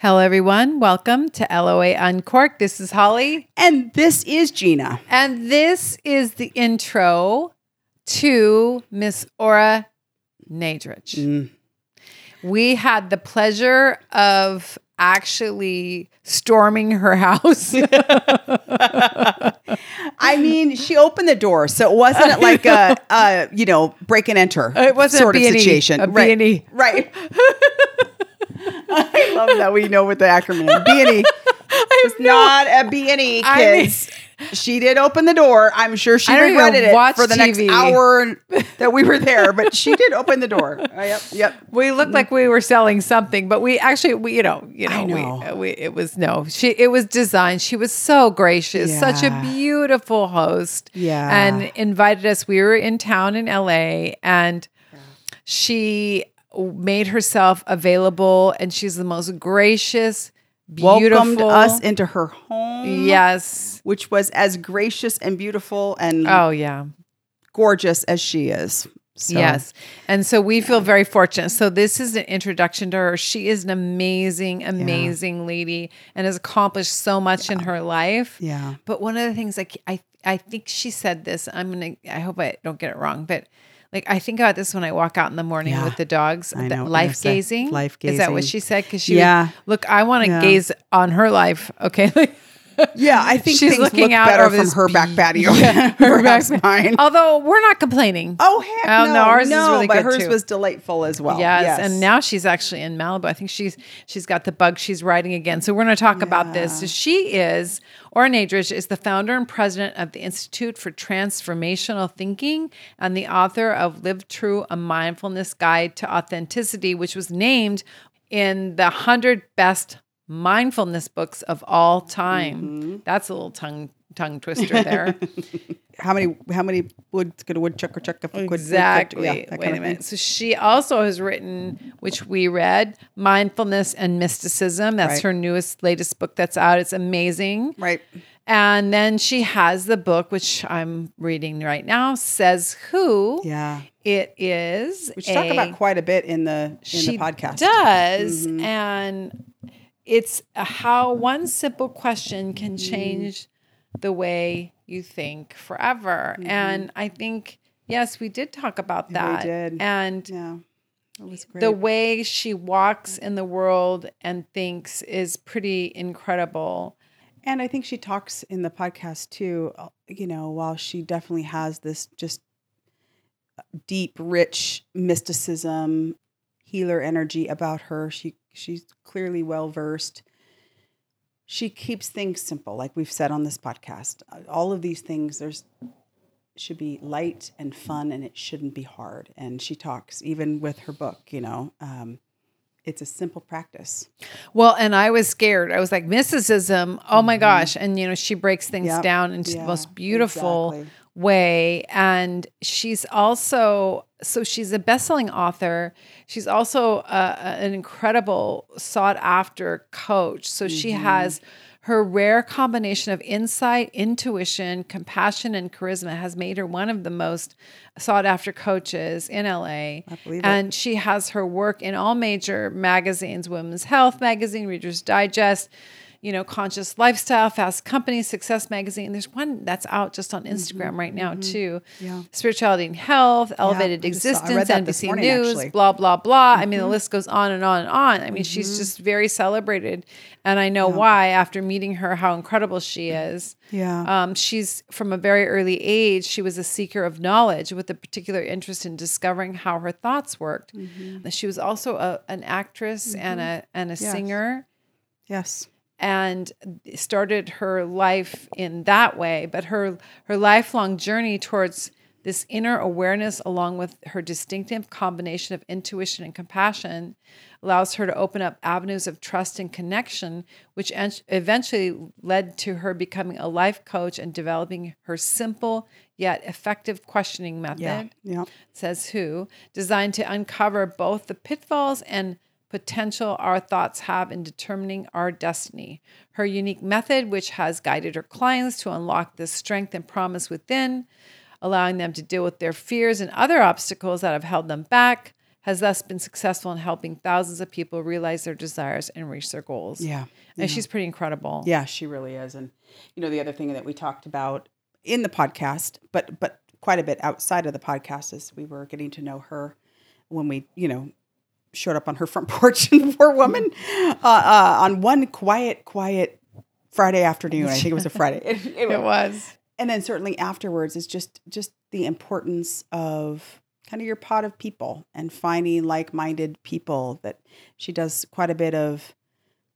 Hello, everyone. Welcome to LOA Uncorked. This is Holly, And this is Gina. and this is the intro to Miss Ora Nadrich. Mm. We had the pleasure of actually storming her house. I mean, she opened the door, so it wasn't like a, a you know break and enter It wasn't a sort of situation. a right, B&E. right. I love that we know what the acronym B and E. It's not a B and E, I mean- kids. she did open the door. I'm sure she I don't even regretted it for the next hour that we were there, but she did open the door. Oh, yep, yep. we looked like we were selling something, but we actually, we, you know, you know, know. We, we, it was no, she, it was designed. She was so gracious, such a beautiful host. Yeah. And invited us. We were in town in LA and she made herself available and she's the most gracious, beautiful. Welcomed us into her home. Yes. which was as gracious and beautiful and Oh, yeah. gorgeous as she is. So, Yes. And so we feel very fortunate. So this is an introduction to her. She is an amazing, amazing lady and has accomplished so much in her life. Yeah. But one of the things like I I think she said this. I'm gonna I hope I don't get it wrong, but like I think about this when I walk out in the morning Yeah. with the dogs. I know what you're life gazing. Is that what she said? Because she Yeah. would, look, I want to Yeah. gaze on her life. Okay. Yeah, I think She's things looking look out better from her back patio. her Perhaps back- mine. Although we're not complaining. Oh heck Oh, no! no, ours is no, really but good, hers too. was delightful as well. Yes, and now she's actually in Malibu. I think she's she's got the bug. She's writing again. So we're going to talk about this. So she is, Ora Nadrich is the founder and president of the Institute for Transformational Thinking and the author of Live True: A Mindfulness Guide to Authenticity, which was named in the hundred best mindfulness books of all time. Mm-hmm. That's a little tongue tongue twister there. how many how many wood could a woodchucker chuck if a wood- Exactly. yeah, Wait a minute. So she also has written, which we read, Mindfulness and Mysticism. That's Right. her newest, latest book that's out. It's amazing. Right. And then she has the book, which I'm reading right now, Says Who. Yeah. It is. Which talk about quite a bit in the in she the podcast. does. Mm-hmm. And it's how one simple question can Mm-hmm. change the way you think forever. And I think, yes, we did talk about that. did. And Yeah. Was great. the way she walks in the world and thinks is pretty incredible. And I think she talks in the podcast too, uh, you know, while she definitely has this just uh, deep, rich mysticism, healer energy about her. She she's clearly well versed. She keeps things simple, like we've said on this podcast. All of these things, there's should be light and fun, and it shouldn't be hard. And she talks even with her book, you know. Um, it's a simple practice. Well, and I was scared. I was like, mysticism, oh my gosh. And, you know, she breaks things Mm-hmm. Yep. down into Yeah, the most beautiful exactly. Way. And she's also, so she's a best-selling author. She's also an incredible sought-after coach. So she Mm-hmm. has her rare combination of insight, intuition, compassion, and charisma has made her one of the most sought after coaches in LA. I believe it. and she has her work in all major magazines Women's Health Magazine, Reader's Digest, you know, Conscious Lifestyle, Fast Company, Success Magazine. There's one that's out just on Instagram right now, too. Mm-hmm. Yeah. Spirituality and Health, Elevated saw- I Existence, this NBC morning, News, actually. Mm-hmm. blah, blah, blah. I mean, the list goes on and on and on. I mean, she's just very celebrated. And I know why after meeting her, how incredible she is. Yeah. Um, she's from a very early age, she was a seeker of knowledge with a particular interest in discovering how her thoughts worked. She was also a, an actress and a and a singer yes. And started her life in that way but her her lifelong journey towards this inner awareness along with her distinctive combination of intuition and compassion allows her to open up avenues of trust and connection which en- eventually led to her becoming a life coach and developing her simple yet effective questioning method Yeah. Yeah. says who, designed to uncover both the pitfalls and potential our thoughts have in determining our destiny. Her unique method, which has guided her clients to unlock the strength and promise within, allowing them to deal with their fears and other obstacles that have held them back, has thus been successful in helping thousands of people realize their desires and reach their goals. Yeah. And she's pretty incredible. Yeah, she really is. And you know, the other thing that we talked about in the podcast, but but quite a bit outside of the podcast is we were getting to know her when we, you know, showed up on her front porch and poor woman uh, uh, on one quiet, quiet Friday afternoon. I think it was a Friday. It, it It was. and then certainly afterwards is just just the importance of kind of your pot of people and finding like-minded people that she does quite a bit of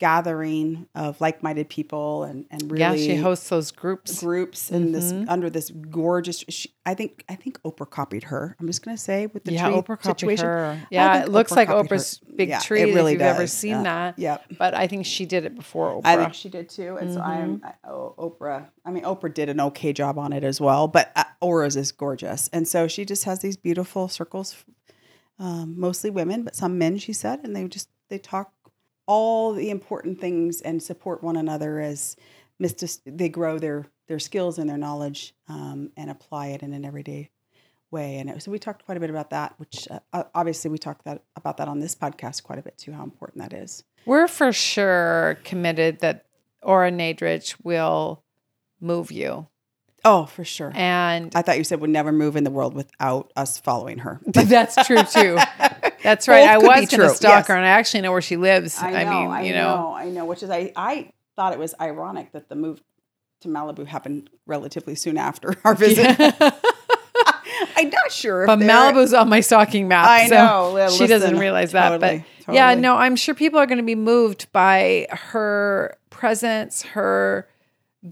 gathering of like-minded people and and really yeah, she hosts those groups. groups in this under this gorgeous she, I think I think Oprah copied her. I'm just going to say with the yeah, tree Oprah copied situation. her. Yeah, it looks Oprah like copied her. Oprah's big Yeah, tree it really if you've ever seen Yeah. that. yeah But I think she did it before Oprah. I think she did too, and so I'm Mm-hmm. I, oh, Oprah. I mean, Oprah did an okay job on it as well, but uh, Ora's is gorgeous, and so she just has these beautiful circles, um, mostly women, but some men. She said, and they just they talk all the important things and support one another as mystic. They grow their their skills and their knowledge um, and apply it in an everyday way. And it, so we talked quite a bit about that, which uh, obviously we talked that about that on this podcast quite a bit too. How important that is. We're for sure committed that Ora Nadrich will move you. Oh, for sure. And I thought you said would never move in the world without us following her. that's true too. That's right. Both I was going to stalk yes. her, and I actually know where she lives. I, I know, mean, I you know, know, I know. Which is, I, I thought it was ironic that the move to Malibu happened relatively soon after our visit. I'm not sure. If but Malibu's on my stalking map. I so know. Yeah, she doesn't realize that. totally, but yeah, no, I'm sure people are going to be moved by her presence, her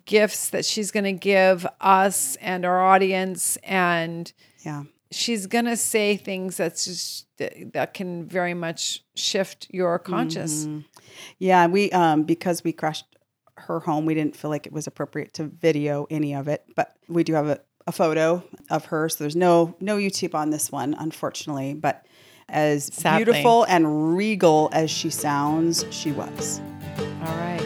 gifts that she's going to give us and our audience, and Yeah. She's going to say things that's just that that can very much shift your conscious. Mm-hmm. Yeah. We um because we crashed her home, we didn't feel like it was appropriate to video any of it, but we do have a, a photo of her. So there's no no YouTube on this one, unfortunately. But as Sadly. beautiful and regal as she sounds, she was. All right,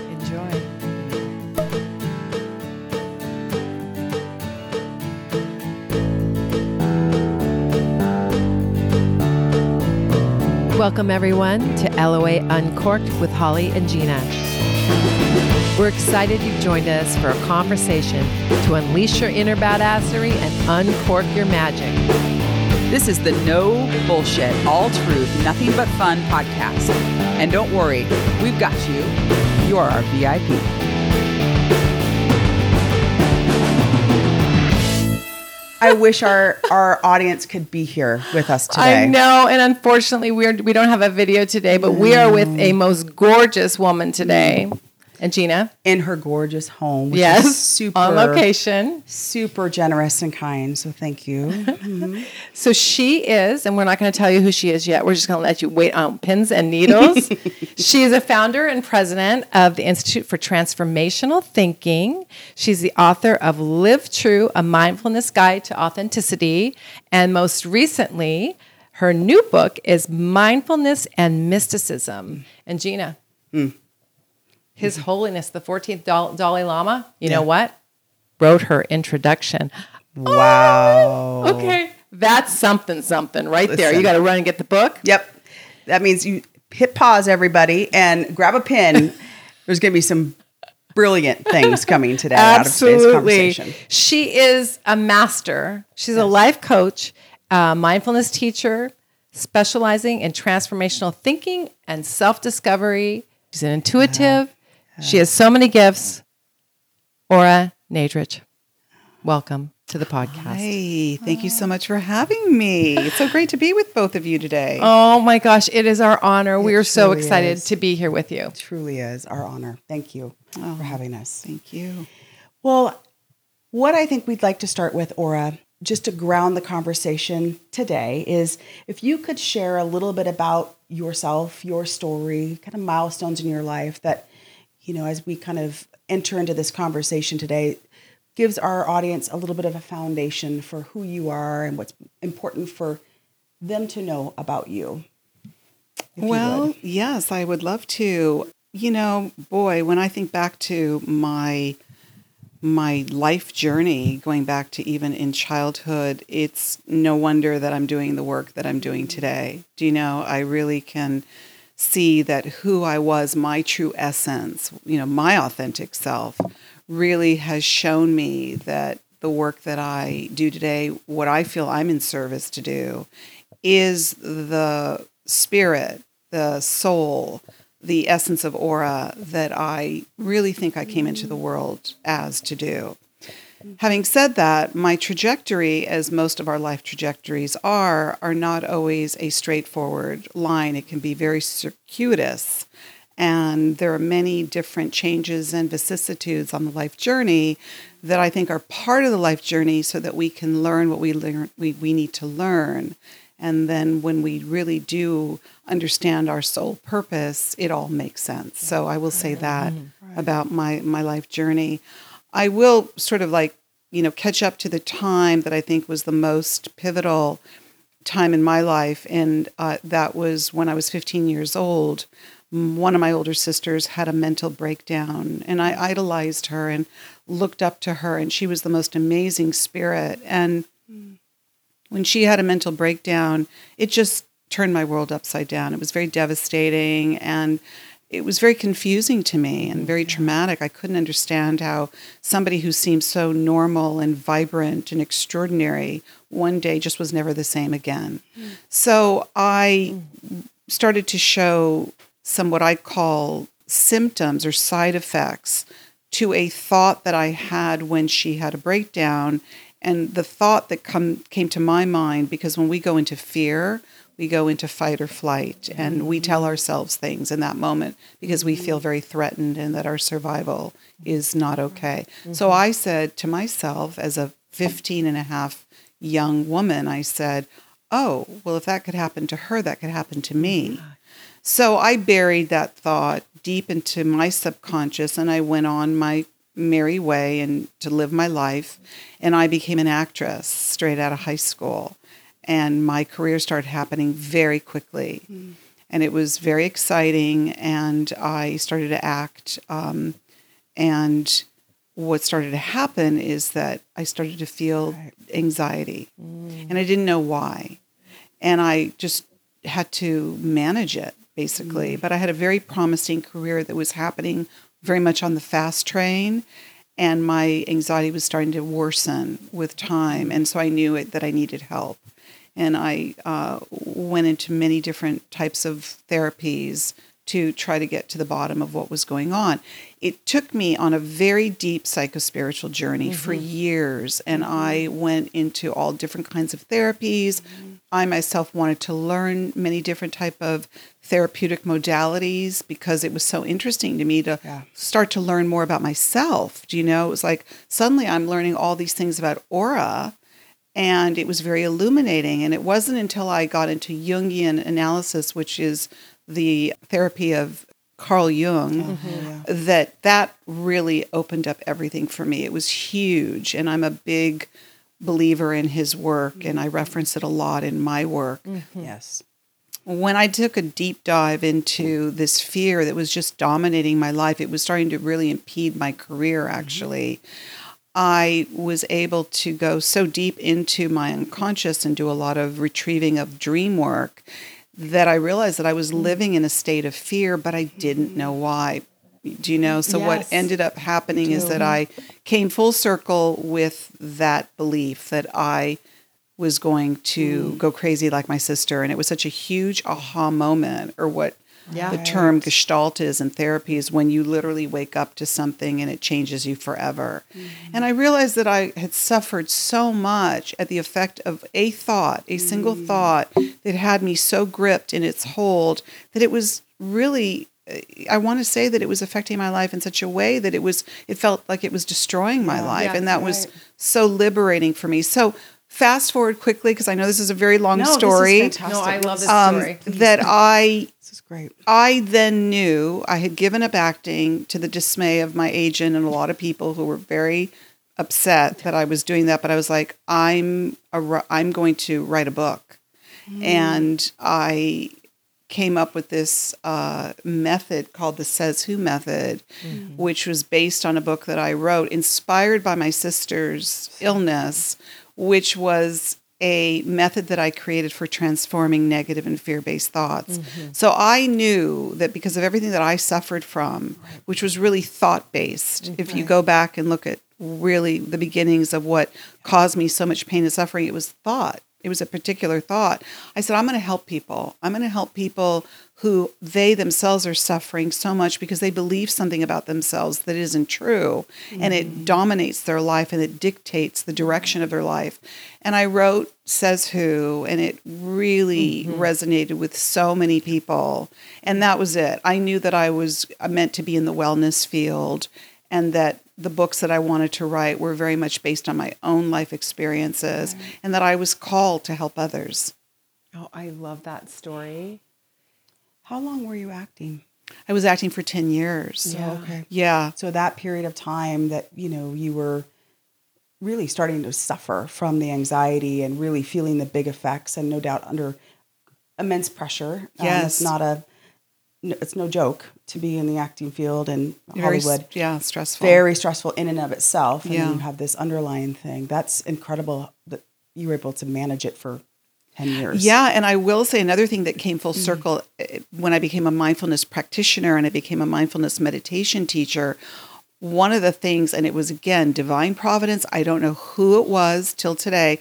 Welcome, everyone, to LOA Uncorked with Holly and Gina. We're excited you've joined us for a conversation to unleash your inner badassery and uncork your magic. This is the No Bullshit, All Truth, Nothing But Fun podcast. And don't worry, we've got you. You are our VIP. I wish our, our audience could be here with us today. I know, and unfortunately, we're we don't have a video today, but we are with a most gorgeous woman today, and Gina. In her gorgeous home. Which Yes, Is super, on location. super generous and kind. So thank you. Mm-hmm. So she is, and we're not going to tell you who she is yet. We're just going to let you wait on pins and needles. she is a founder and president of the Institute for Transformational Thinking. She's the author of Live True, a mindfulness guide to authenticity. And most recently, her new book is Mindfulness and Mysticism. And Gina, mm. His mm-hmm. Holiness, the 14th Dal- Dalai Lama, you know what? Wrote her introduction. wow. Oh, okay. That's something, something right there. You got to run and get the book. Yep. That means you hit pause, everybody, and grab a pen. There's going to be some brilliant things coming today out of today's conversation. She is a master. She's a life coach, a mindfulness teacher, specializing in transformational thinking and self discovery. She's an intuitive. She has so many gifts. Ora Nadrich, welcome to the podcast. Hey, thank you so much for having me. It's so great to be with both of you today. Oh my gosh, it is our honor. we are so excited is. to be here with you. It Truly is our honor. Thank you for oh. having us. Thank you. Well, what I think we'd like to start with, Ora, just to ground the conversation today, is if you could share a little bit about yourself, your story, kind of milestones in your life that, you know, as we kind of enter into this conversation today, gives our audience a little bit of a foundation for who you are and what's important for them to know about you. if you Well, yes, I would love to. You know, boy, when I think back to my my life journey, going back to even in childhood, it's no wonder that I'm doing the work that I'm doing today. Do you know? I really can see that who I was, my true essence, you know, my authentic self, really has shown me that the work that I do today, what I feel I'm in service to do, is the spirit, the soul, the essence of Ora that I really think I came into the world as to do. Having said that, my trajectory, as most of our life trajectories are, are not always a straightforward line. It can be very circuitous. And there are many different changes and vicissitudes on the life journey that I think are part of the life journey so that we can learn what we learn we, we need to learn. And then when we really do understand our soul purpose, it all makes sense. So I will say that mm-hmm. about my, my life journey. I will sort of like, you know, catch up to the time that I think was the most pivotal time in my life. And uh, that was when I was 15 years old. One of my older sisters had a mental breakdown, and I idolized her and looked up to her, and she was the most amazing spirit. And when she had a mental breakdown, it just turned my world upside down. It was very devastating and it was very confusing to me and very traumatic. I couldn't understand how somebody who seemed so normal and vibrant and extraordinary one day just was never the same again. Mm. So I started to show some what I call symptoms or side effects to a thought that I had when she had a breakdown. And the thought that come, came to my mind, because when we go into fear, we go into fight or flight and we tell ourselves things in that moment because we feel very threatened and that our survival is not okay. Mm-hmm. So I said to myself as a 15 and a half young woman, I said, oh, well, if that could happen to her, that could happen to me. So I buried that thought deep into my subconscious and I went on my merry way and to live my life. And I became an actress straight out of high school and my career started happening very quickly. Mm. And it was very exciting, and I started to act. Um, and what started to happen is that I started to feel anxiety, mm. and I didn't know why. And I just had to manage it, basically. Mm. But I had a very promising career that was happening very much on the fast train and my anxiety was starting to worsen with time and so i knew it, that i needed help and I uh, went into many different types of therapies to try to get to the bottom of what was going on. It took me on a very deep psychospiritual journey mm-hmm. for years, and mm-hmm. I went into all different kinds of therapies. Mm-hmm. I myself wanted to learn many different type of therapeutic modalities because it was so interesting to me to yeah. start to learn more about myself. Do you know? It was like suddenly I'm learning all these things about Ora and it was very illuminating. And it wasn't until I got into Jungian analysis, which is the therapy of Carl Jung, mm-hmm. that that really opened up everything for me. It was huge, and I'm a big believer in his work, and I reference it a lot in my work. Mm-hmm. Yes. When I took a deep dive into this fear that was just dominating my life, it was starting to really impede my career, actually. Mm-hmm. I was able to go so deep into my unconscious and do a lot of retrieving of dream work that I realized that I was living in a state of fear, but I didn't know why. Do you know? So, yes. what ended up happening is that I came full circle with that belief that I was going to mm. go crazy like my sister. And it was such a huge aha moment, or what yeah, the term gestalt is in therapy is when you literally wake up to something and it changes you forever. Mm-hmm. And I realized that I had suffered so much at the effect of a thought, a mm-hmm. single thought that had me so gripped in its hold that it was really uh, I want to say that it was affecting my life in such a way that it was it felt like it was destroying my yeah, life yeah, and that right. was so liberating for me. So fast forward quickly because I know this is a very long no, story. no, I love this um, story. that I great. I then knew I had given up acting to the dismay of my agent and a lot of people who were very upset that I was doing that. But I was like, I'm a, I'm going to write a book, mm. and I came up with this uh, method called the Says Who method, which was based on a book that I wrote, inspired by my sister's illness, which was a method that I created for transforming negative and fear based thoughts. Mm-hmm. So I knew that because of everything that I suffered from, which was really thought based, if you mm-hmm. go back and look at really the beginnings of what caused me so much pain and suffering, it was thought. It was a particular thought. I said, I'm going to help people. I'm going to help people who they themselves are suffering so much because they believe something about themselves that isn't true. And it mm. dominates their life and it dictates the direction of their life. And I wrote Says Who, and it really mm-hmm. resonated with so many people. And that was it. I knew that I was meant to be in the wellness field and that the books that I wanted to write were very much based on my own life experiences and that I was called to help others. Oh, I love that story. How long were you acting? I was acting for 10 years. Yeah. Oh, okay. Yeah. So that period of time that you know you were really starting to suffer from the anxiety and really feeling the big effects, and no doubt under immense pressure. Um, Yes. it's not a, It's no joke to be in the acting field and Very, Hollywood. yeah, stressful. Very stressful in and of itself, and Yeah. you have this underlying thing. That's incredible that you were able to manage it for ten years. Yeah, and I will say another thing that came full circle eh, when I became a mindfulness practitioner and I became a mindfulness meditation teacher. One of the things, and it was again divine providence, I don't know who it was till today.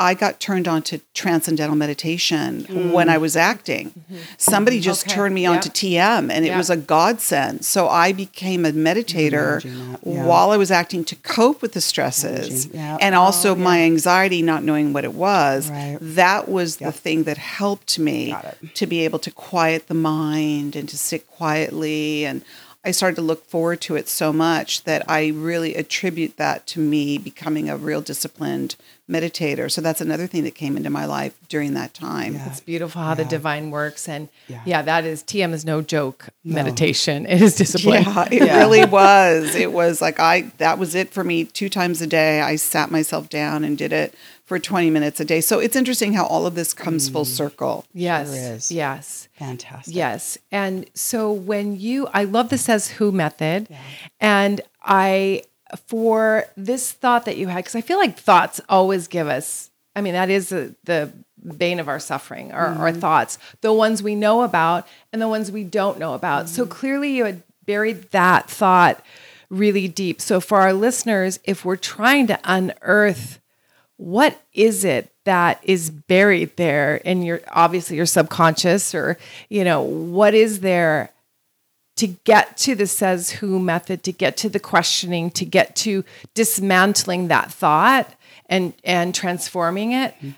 I got turned on to transcendental meditation when I was acting. Somebody just Okay, turned me on yeah. to TM, and it Yeah. was a godsend. So I became a meditator yeah. while I was acting to cope with the stresses yeah. and also my anxiety, not knowing what it was Right. that was the thing that helped me to be able to quiet the mind and to sit quietly and I started to look forward to it so much that I really attribute that to me becoming a real disciplined meditator. So that's another thing that came into my life during that time. Yeah. It's beautiful how the divine works. And yeah. Yeah. that is TM is no joke meditation. It is discipline. Yeah, it really was. It was like I that was it for me two times a day. I sat myself down and did it for 20 minutes a day. So it's interesting how all of this comes full mm. circle. Yes. Sure. Yes. fantastic. Yes. And so when you, I love the says who method. And I, for this thought that you had, because I feel like thoughts always give us, I mean, that is the, the bane of our suffering, our, our mm-hmm. thoughts, the ones we know about and the ones we don't know about. So mm-hmm. clearly you had buried that thought really deep. So for our listeners, if we're trying to unearth what is it that is buried there in your obviously your subconscious or you know what is there to get to the says who method to get to the questioning to get to dismantling that thought and and transforming it. Hmm.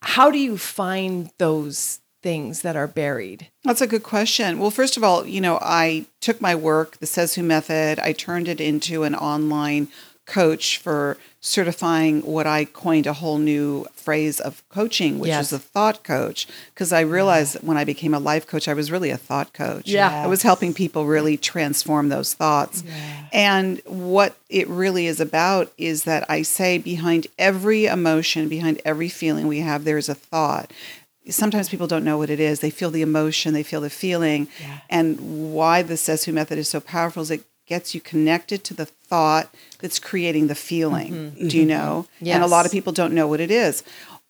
How do you find those things that are buried? That's a good question. Well, first of all, you know, I took my work, the Says Who method, I turned it into an online coach for certifying what I coined a whole new phrase of coaching, which Yes. is a thought coach. Because I realized that when I became a life coach, I was really a thought coach. Yeah. I was helping people really transform those thoughts. Yeah. And what it really is about is that I say behind every emotion, behind every feeling we have, there is a thought sometimes people don't know what it is. They feel the emotion, they feel the feeling. Yeah. And why the Who method is so powerful is it gets you connected to the thought that's creating the feeling. Mm-hmm. Do you mm-hmm. know? And a lot of people don't know what it is.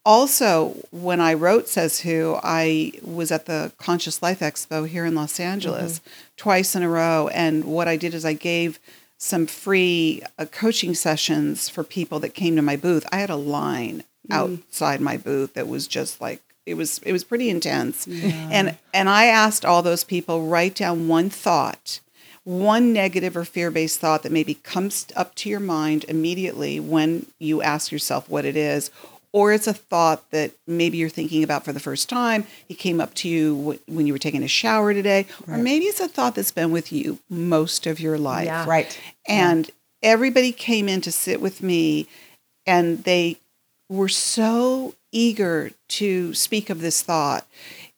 Also, when I wrote Says Who, I was at the Conscious Life Expo here in Los Angeles mm-hmm. twice in a row. And what I did is I gave some free uh, coaching sessions for people that came to my booth. I had a line mm. outside my booth that was just like it was it was pretty intense. And and I asked all those people write down one thought, one negative or fear-based thought that maybe comes up to your mind immediately when you ask yourself what it is or it's a thought that maybe you're thinking about for the first time. It came up to you wh- when you were taking a shower today, or maybe it's a thought that's been with you most of your life. Yeah. Right. And everybody came in to sit with me and they were so eager to speak of this thought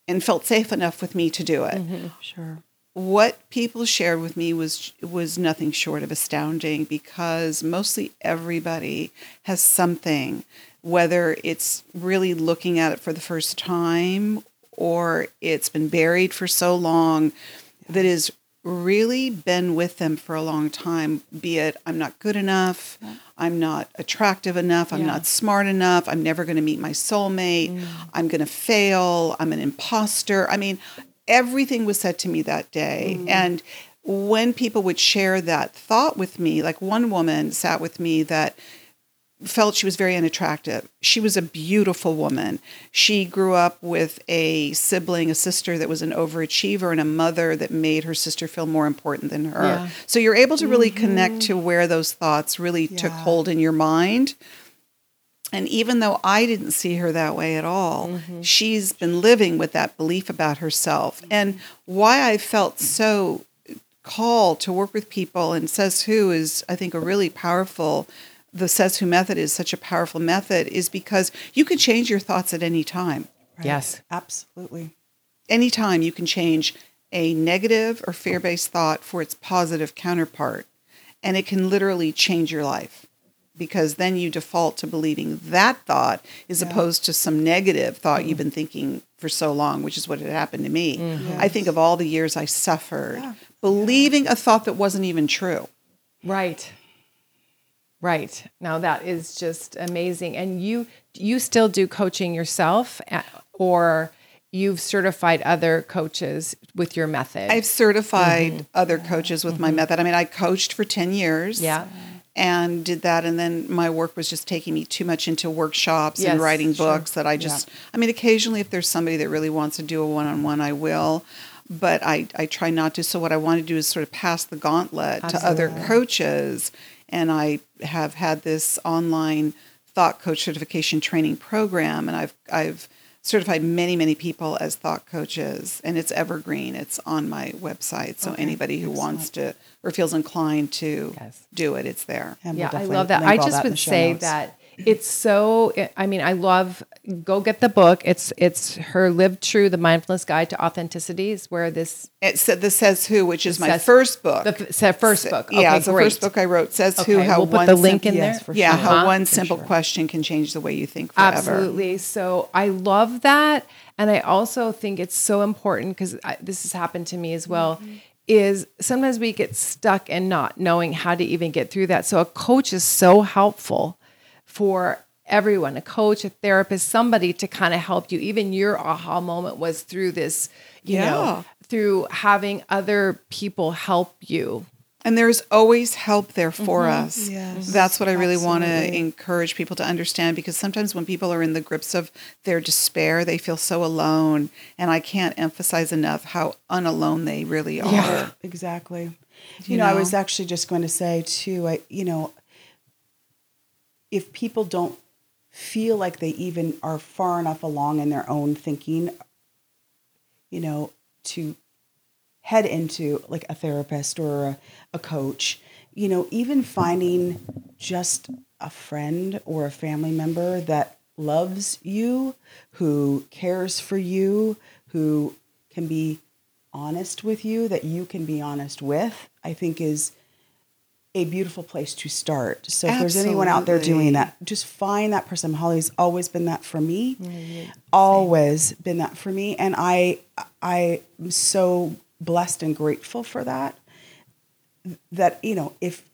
and felt safe enough with me to do it. Mm-hmm. Sure. What people shared with me was was nothing short of astounding because mostly everybody has something whether it's really looking at it for the first time or it's been buried for so long that has really been with them for a long time, be it I'm not good enough, I'm not attractive enough, I'm Yeah. not smart enough, I'm never going to meet my soulmate, mm. I'm going to fail, I'm an imposter. I mean, everything was said to me that day. Mm-hmm. And when people would share that thought with me, like one woman sat with me that felt she was very unattractive. She was a beautiful woman. She grew up with a sibling, a sister that was an overachiever, and a mother that made her sister feel more important than her. Yeah. So you're able to really connect mm-hmm. to where those thoughts really took hold in your mind. And even though I didn't see her that way at all, mm-hmm. she's been living with that belief about herself. Mm-hmm. And why I felt so called to work with people and says who is I think a really powerful the says who method is such a powerful method is because you can change your thoughts at any time. Yes. Absolutely. Anytime you can change a negative or fear-based thought for its positive counterpart and it can literally change your life because then you default to believing that thought as opposed to some negative thought you've mm-hmm. been thinking for so long, which is what had happened to me. Mm-hmm. I think of all the years I suffered Yeah. believing a thought that wasn't even true. Right. Right. Now that is just amazing. And you you still do coaching yourself eh, or you've certified other coaches with your method. I've certified mm-hmm. other coaches with my method. I mean, I coached for 10 years. Yeah. And did that. And then my work was just taking me too much into workshops Yes, and writing sure. books that I just, I mean, occasionally if there's somebody that really wants to do a one on one, I will. But I, I try not to. So what I want to do is sort of pass the gauntlet to other coaches. And I have had this online thought coach certification training program. And I've, I've, certified many many people as thought coaches and it's evergreen it's on my website so anybody who wants to or feels inclined to Yes. do it it's there And we'll yeah, I love that. I just would say notes. that it's so I mean, I love go get the book. It's it's her Live True, the mindfulness guide to authenticity is where this it said the says who which is my Says- first book the first book. yeah Okay, it's the first book i wrote says who how we'll put one the link simple- in there. Yes, yeah how Uh-huh. one simple sure. question can change the way you think forever Absolutely. So I love that. And I also think it's so important because this has happened to me as well. Is sometimes we get stuck and not knowing how to even get through that. So a coach is so helpful for everyone a coach, a therapist, somebody to kind of help you. Even your aha moment was through this, you Yeah. know, through having other people help you. And there's always help there for mm-hmm. us. Yes, That's what I really want to encourage people to understand because sometimes when people are in the grips of their despair, they feel so alone. And I can't emphasize enough how unalone they really are. Exactly. You, You know, I was actually just going to say too, I, you know, if people don't feel like they even are far enough along in their own thinking, you know, to head into like a therapist or a, a coach, you know, even finding just a friend or a family member that loves you, who cares for you, who can be honest with you, that you can be honest with, I think is a beautiful place to start. So if there's anyone out there doing that, just find that person. Holly's always been that for me. Always been that for me. And I I am so blessed and grateful for that. That, you know, if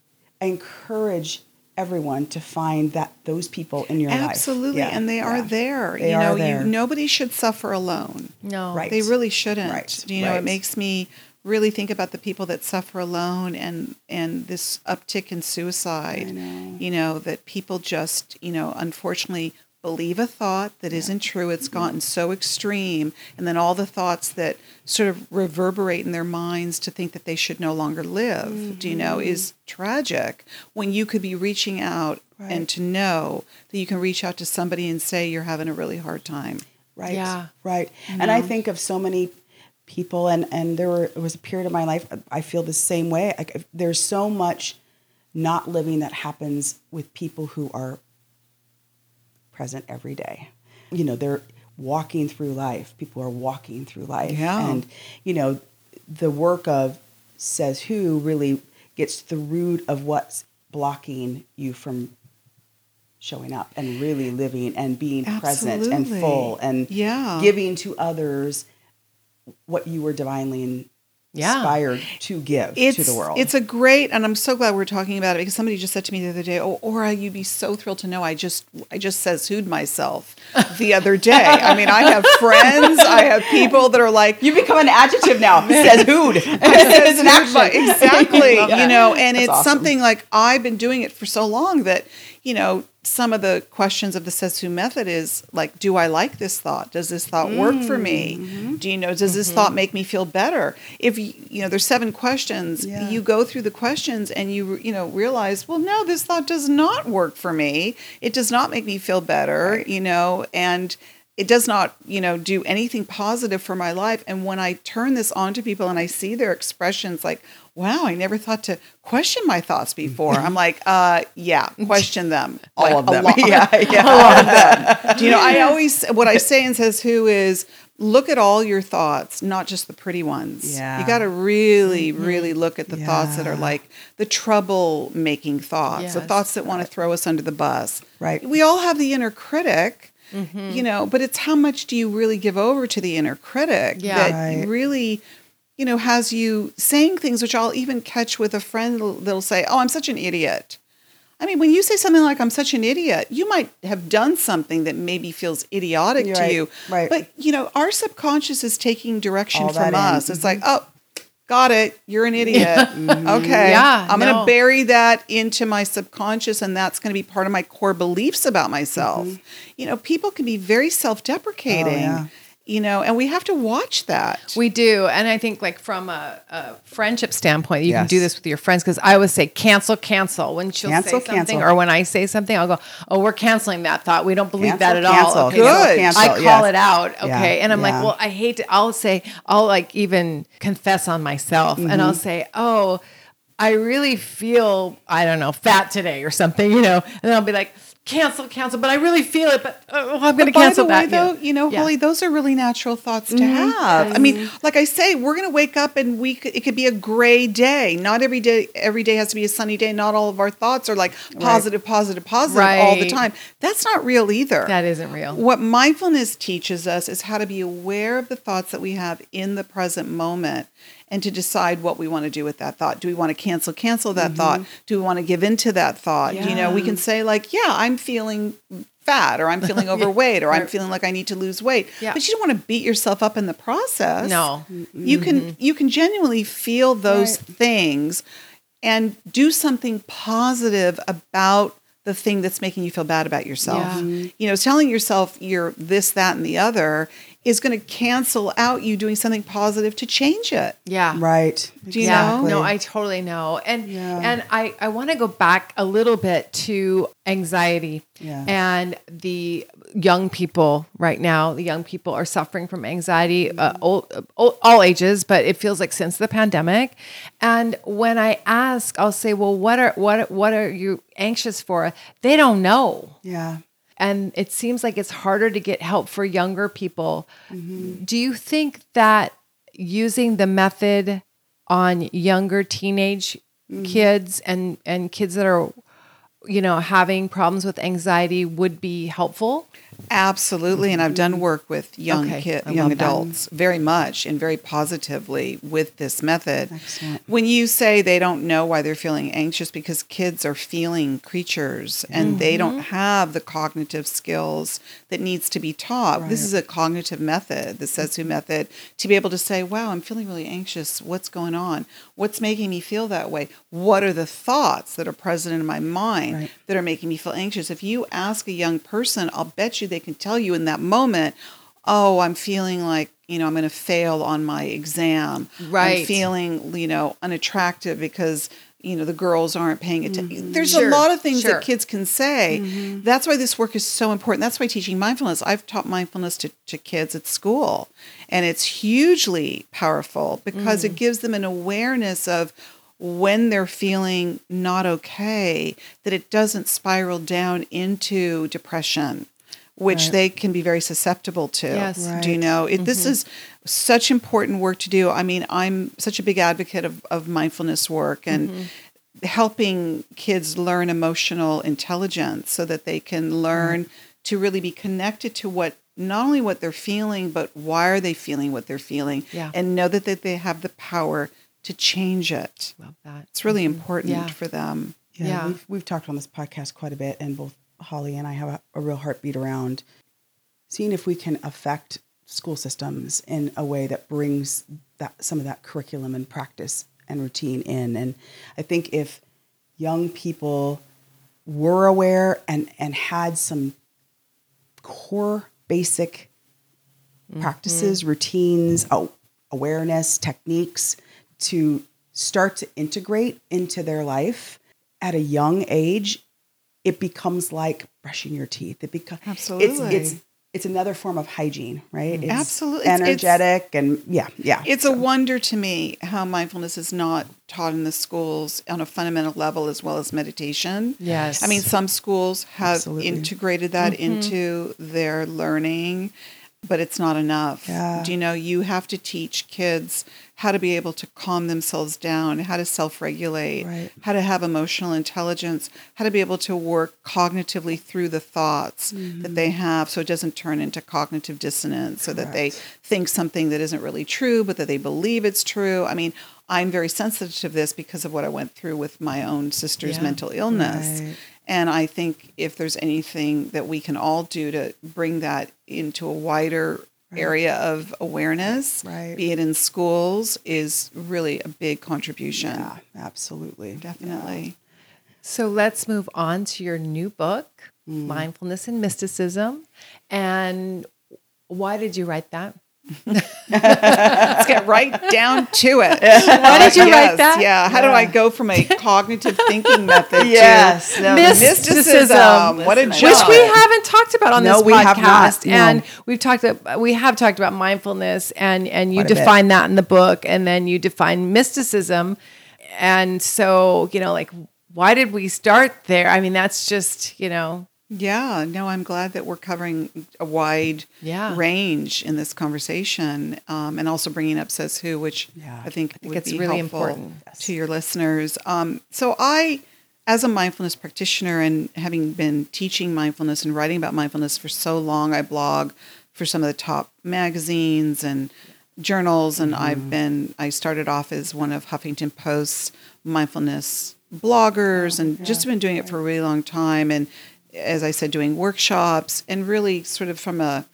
I encourage everyone to find that those people in your life. Absolutely. Yeah, and they are yeah. there. They you are know, there. you nobody should suffer alone. No. Right. They really shouldn't. Right, You know, it makes me really think about the people that suffer alone and and this uptick in suicide. know. You know, that people just, you know, unfortunately believe a thought that not true. It's gotten so extreme and then all the thoughts that sort of reverberate in their minds to think that they should no longer live, do you know, Mm-hmm. is tragic when you could be reaching out and to know that you can reach out to somebody and say you're having a really hard time. Right. Yeah. Right. And I think of so many people, and and there were, was a period of my life I feel the same way. Like there's so much not living that happens with people who are present every day. You know, they're walking through life. People are walking through life, Yeah. and you know, the work of says who really gets to the root of what's blocking you from showing up and really living and being present and full and Yeah. giving to others what you were divinely Yeah. inspired to give it's, to the world. It's a great, and I'm so glad we're talking about it because somebody just said to me the other day, "Oh, Ora, you'd be so thrilled to know I just, I just says who'd myself the other day. I mean, I have friends, I have people that are like, you become an adjective now. Says who'd. it's an action. exactly you know and That's it's awesome. something like i've been doing it for so long that you know some of the questions of the who method is like do i like this thought? Does this thought work for me? Mm-hmm. do you know does this thought make me feel better? If you, you know there's seven questions Yeah. you go through the questions and you you know realize well no this thought does not work for me. It does not make me feel better you know and it does not you know do anything positive for my life. And when i turn this on to people and i see their expressions like wow i never thought to question my thoughts before i'm like uh yeah question them All Like, of them. lot. Yeah, yeah. all of them do you know i always what i say and says who is look at all your thoughts not just the pretty ones Yeah. you got to really really look at the thoughts that are like the trouble making thoughts the thoughts that want to throw us under the bus Right. we all have the inner critic you know but it's how much do you really give over to the inner critic Yeah. that Right. really you know has you saying things which i'll even catch with a friend that'll- that'll say oh i'm such an idiot I mean, when you say something like "I'm such an idiot," you might have done something that maybe feels idiotic You're to right, you. right. But you know, our subconscious is taking direction All that from in. us. It's like, oh, got it. You're an idiot. Mm-hmm. Okay. Yeah, I'm going to bury that into my subconscious, and that's going to be part of my core beliefs about myself. Mm-hmm. You know, people can be very self-deprecating. Oh, yeah. You know, and we have to watch that. We do. And I think, like, from a, a friendship standpoint, you can do this with your friends because I always say, cancel, cancel. When she'll Cancel, say something, cancel. or when I say something, I'll go, oh, we're canceling that thought. We don't believe that at Cancel, cancel, all. Okay, cancel, cancel, I call yes. it out. Okay. Yeah, And I'm like, well, I hate to, I'll say, I'll like even confess on myself and Mm-hmm. I'll say, oh, I really feel, I don't know, fat today or something, you know, and then I'll be like, cancel, cancel, but I really feel it, but uh, I'm going to But by cancel the way, that. though, you know, Yeah. Holly, those are really natural thoughts to have. I mean, like I say, we're going to wake up and we could, it could be a gray day. Not every day. Every day has to be a sunny day. Not all of our thoughts are like positive, positive, positive all the time. That's not real either. That isn't real. What mindfulness teaches us is how to be aware of the thoughts that we have in the present moment and to decide what we want to do with that thought. Do we want to cancel cancel that mm-hmm. thought? Do we want to give into that thought? You know, we can say like, yeah, I'm feeling fat or I'm feeling overweight or I'm feeling like I need to lose weight. Yeah. But you don't want to beat yourself up in the process. No. You can you can genuinely feel those Right. things and do something positive about the thing that's making you feel bad about yourself. Yeah. You know, telling yourself you're this, that, and the other is going to cancel out you doing something positive to change it. Yeah. Right. Do you yeah, know? no, I totally know. And Yeah. and I I want to go back a little bit to anxiety Yeah. and the young people right now. The young people are suffering from anxiety, uh, old, old, all ages, but it feels like since the pandemic. And when I ask, I'll say, "Well, what are what what are you anxious for?" They don't know Yeah. And it seems like it's harder to get help for younger people. Mm-hmm. Do you think that using the method on younger teenage Mm-hmm. kids and and kids that are you know having problems with anxiety would be helpful? Absolutely, and I've done work with young Okay, kid, young love that. adults, very much and very positively with this method. Excellent. When you say they don't know why they're feeling anxious, because kids are feeling creatures and they don't Mm-hmm. have the cognitive skills that needs to be taught. This is a cognitive method, the Says Who method, to be able to say, "Wow, I'm feeling really anxious. What's going on? What's making me feel that way? What are the thoughts that are present in my mind Right. that are making me feel anxious?" If you ask a young person, I'll bet you they can tell you in that moment, "Oh, I'm feeling like." You know, I'm going to fail on my exam. I'm Right. feeling, you know, unattractive because, you know, the girls aren't paying attention. Mm-hmm. There's Sure, a lot of things sure. that kids can say. Mm-hmm. That's why this work is so important. That's why teaching mindfulness. I've taught mindfulness to, to kids at school, and it's hugely powerful because it mm. gives them an awareness of when they're feeling not okay, that it doesn't spiral down into depression. Which Right. they can be very susceptible to. Yes. Do you know? It, This mm-hmm. is such important work to do. I mean, I'm such a big advocate of, of mindfulness work, and mm-hmm. helping kids learn emotional intelligence so that they can learn mm-hmm. to really be connected to what not only what they're feeling but why are they feeling what they're feeling Yeah. and know that, that they have the power to change it Love that. it's really important Yeah. for them Yeah, Yeah. We've, we've talked on this podcast quite a bit, and both Holly and I have a, a real heartbeat around seeing if we can affect school systems in a way that brings that some of that curriculum and practice and routine in. And I think if young people were aware and and had some core basic mm-hmm. practices, routines, a- awareness, techniques to start to integrate into their life at a young age, it becomes like brushing your teeth. It becomes Absolutely. It's, it's it's another form of hygiene, right? Mm-hmm. It's Absolutely. It's- it's- energetic and yeah, yeah. It's a wonder to me how mindfulness is not taught in the schools on a fundamental level as well as meditation. Yes. I mean, some schools have Absolutely. integrated that mm-hmm. into their learning, but it's not enough. Yeah. Do you know, you have to teach kids how to be able to calm themselves down, how to self regulate, Right. how to have emotional intelligence, how to be able to work cognitively through the thoughts that mm-hmm. they have so it doesn't turn into cognitive dissonance, so that they think something that isn't really true, but that they believe it's true. I mean, I'm very sensitive to this because of what I went through with my own sister's Yeah. mental illness. Right. And I think if there's anything that we can all do to bring that into a wider area of awareness, Right. be it in schools, is really a big contribution. yeah, absolutely. Definitely. So let's move on to your new book, mm. Mindfulness and Mysticism. And why did you write that? Let's get right down to it. Why did you write that? Yeah. How do I go from a cognitive thinking method Yes, to no, mysticism? What a Listen, job. Which we haven't talked about on No, this we have podcast, not, no. and we've talked. About, we have talked about mindfulness, and and you Quite bit. define that in the book, and then you define mysticism, and so you know, like, why did we start there? I mean, that's just you know, Yeah, no, I'm glad that we're covering a wide Yeah. range in this conversation, um, and also bringing up says who, which Yeah. I think would it's be really helpful important. to your listeners. Um, so I, as a mindfulness practitioner, and having been teaching mindfulness and writing about mindfulness for so long, I blog for some of the top magazines and journals, and I've been. I started off as one of Huffington Post's mindfulness bloggers, and just been doing it for a really long time, and as I said, doing workshops and really sort of from a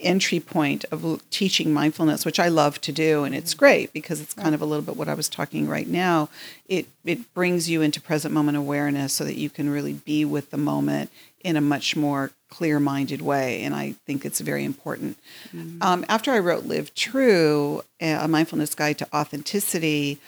entry point of teaching mindfulness, which I love to do, and it's great because it's kind of a little bit what I was talking right now. It it brings you into present moment awareness so that you can really be with the moment in a much more clear-minded way, and I think it's very important. Um, after I wrote "Live True," a mindfulness guide to authenticity,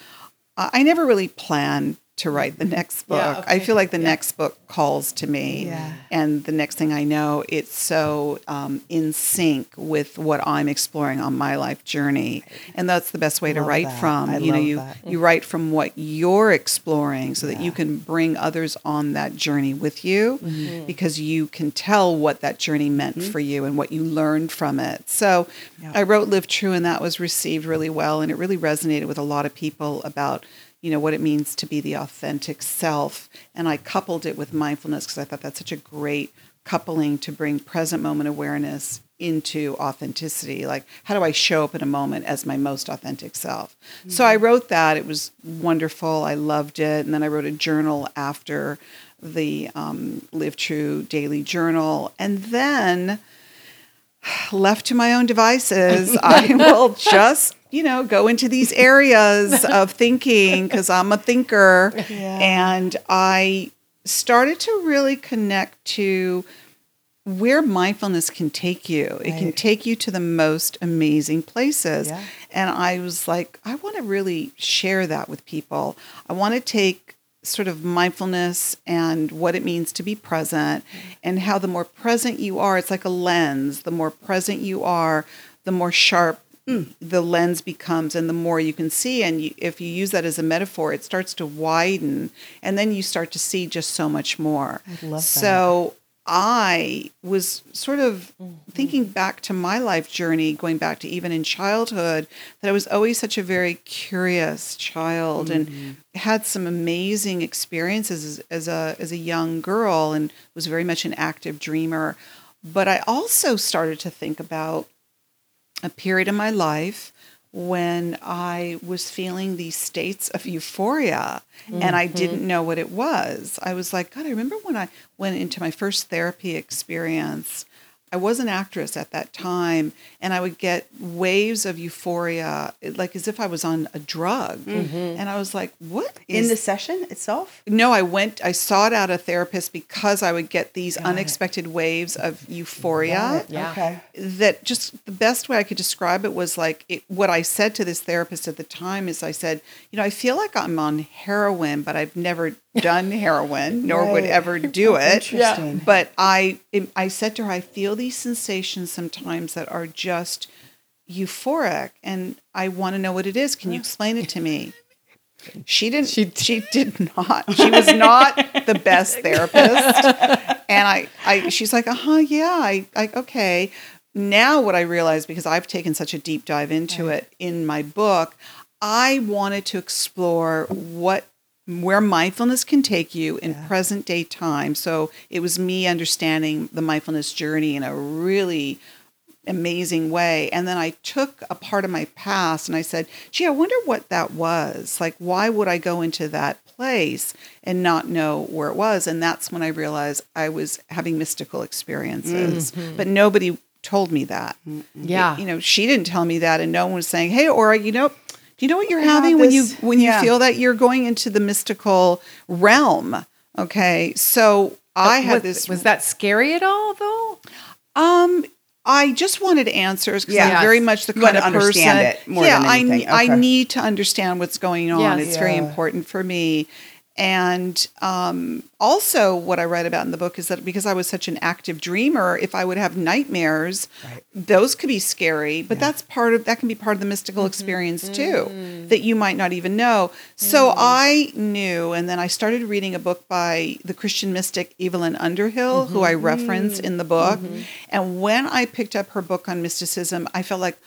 I I never really planned to write the next book. Yeah, I feel like the next book calls to me. Yeah. And the next thing I know, it's so um, in sync with what I'm exploring on my life journey. And that's the best way to write that. from. I you know, you that. you write from what you're exploring so that you can bring others on that journey with you Mm-hmm. because you can tell what that journey meant for you and what you learned from it. So Yeah. I wrote Live True and that was received really well and it really resonated with a lot of people about you know what it means to be the authentic self. And I coupled it with mindfulness because I thought that's such a great coupling to bring present moment awareness into authenticity. Like how do I show up in a moment as my most authentic self? So I wrote that. It was wonderful. I loved it. And then I wrote a journal after the um, Live True daily journal. And then left to my own devices, I will just, you know, go into these areas of thinking because I'm a thinker. And I started to really connect to where mindfulness can take you. It can take you to the most amazing places. Yeah. And I was like, I want to really share that with people. I want to take sort of mindfulness and what it means to be present mm-hmm. and how the more present you are, it's like a lens. The more present you are, the more sharp Mm. the lens becomes and the more you can see and you, if you use that as a metaphor it starts to widen and then you start to see just so much more I love that. so I was sort of mm-hmm. thinking back to my life journey, going back to even in childhood, that I was always such a very curious child and mm-hmm. had some amazing experiences as, as a as a young girl and was very much an active dreamer. But I also started to think about a period in my life when I was feeling these states of euphoria and I mm-hmm. didn't know what it was. I was like, God, I remember when I went into my first therapy experience. I was an actress at that time, and I would get waves of euphoria, like as if I was on a drug. Mm-hmm. And I was like, "What In the session itself? no, I went, I sought out a therapist because I would get these unexpected waves of euphoria Yeah. Okay. that just the best way I could describe it was like it, what I said to this therapist at the time is I said, you know, I feel like I'm on heroin, but I've never done heroin nor would ever do it. Interesting. But I I said to her, I feel these sensations sometimes that are just euphoric and I want to know what it is. Can you explain it to me? She didn't she, she did not. She was not the best therapist. And I, I she's like, uh-huh, yeah, I, I okay. Now what I realize because I've taken such a deep dive into it in my book, I wanted to explore what where mindfulness can take you in present day time. So it was me understanding the mindfulness journey in a really amazing way. And then I took a part of my past and I said, gee, I wonder what that was. Like, why would I go into that place and not know where it was? And that's when I realized I was having mystical experiences. Mm-hmm. But nobody told me that. Yeah. You know, she didn't tell me that, and no one was saying, hey, Ora, you know, do you know what you're having when you this- when you yeah. feel that you're going into the mystical realm? Okay. So I had was, this was that scary at all though? um, I just wanted answers because Yeah. I'm very much the You kind of person. it more yeah, than I anything. I Okay. need to understand what's going on. Yes. It's very important for me. And um, also, what I write about in the book is that because I was such an active dreamer, if I would have nightmares, Right. those could be scary. But that's part of that can be part of the mystical mm-hmm. experience mm-hmm. too, that you might not even know. So mm-hmm. I knew, and then I started reading a book by the Christian mystic Evelyn Underhill, who I reference in the book. And when I picked up her book on mysticism, I felt like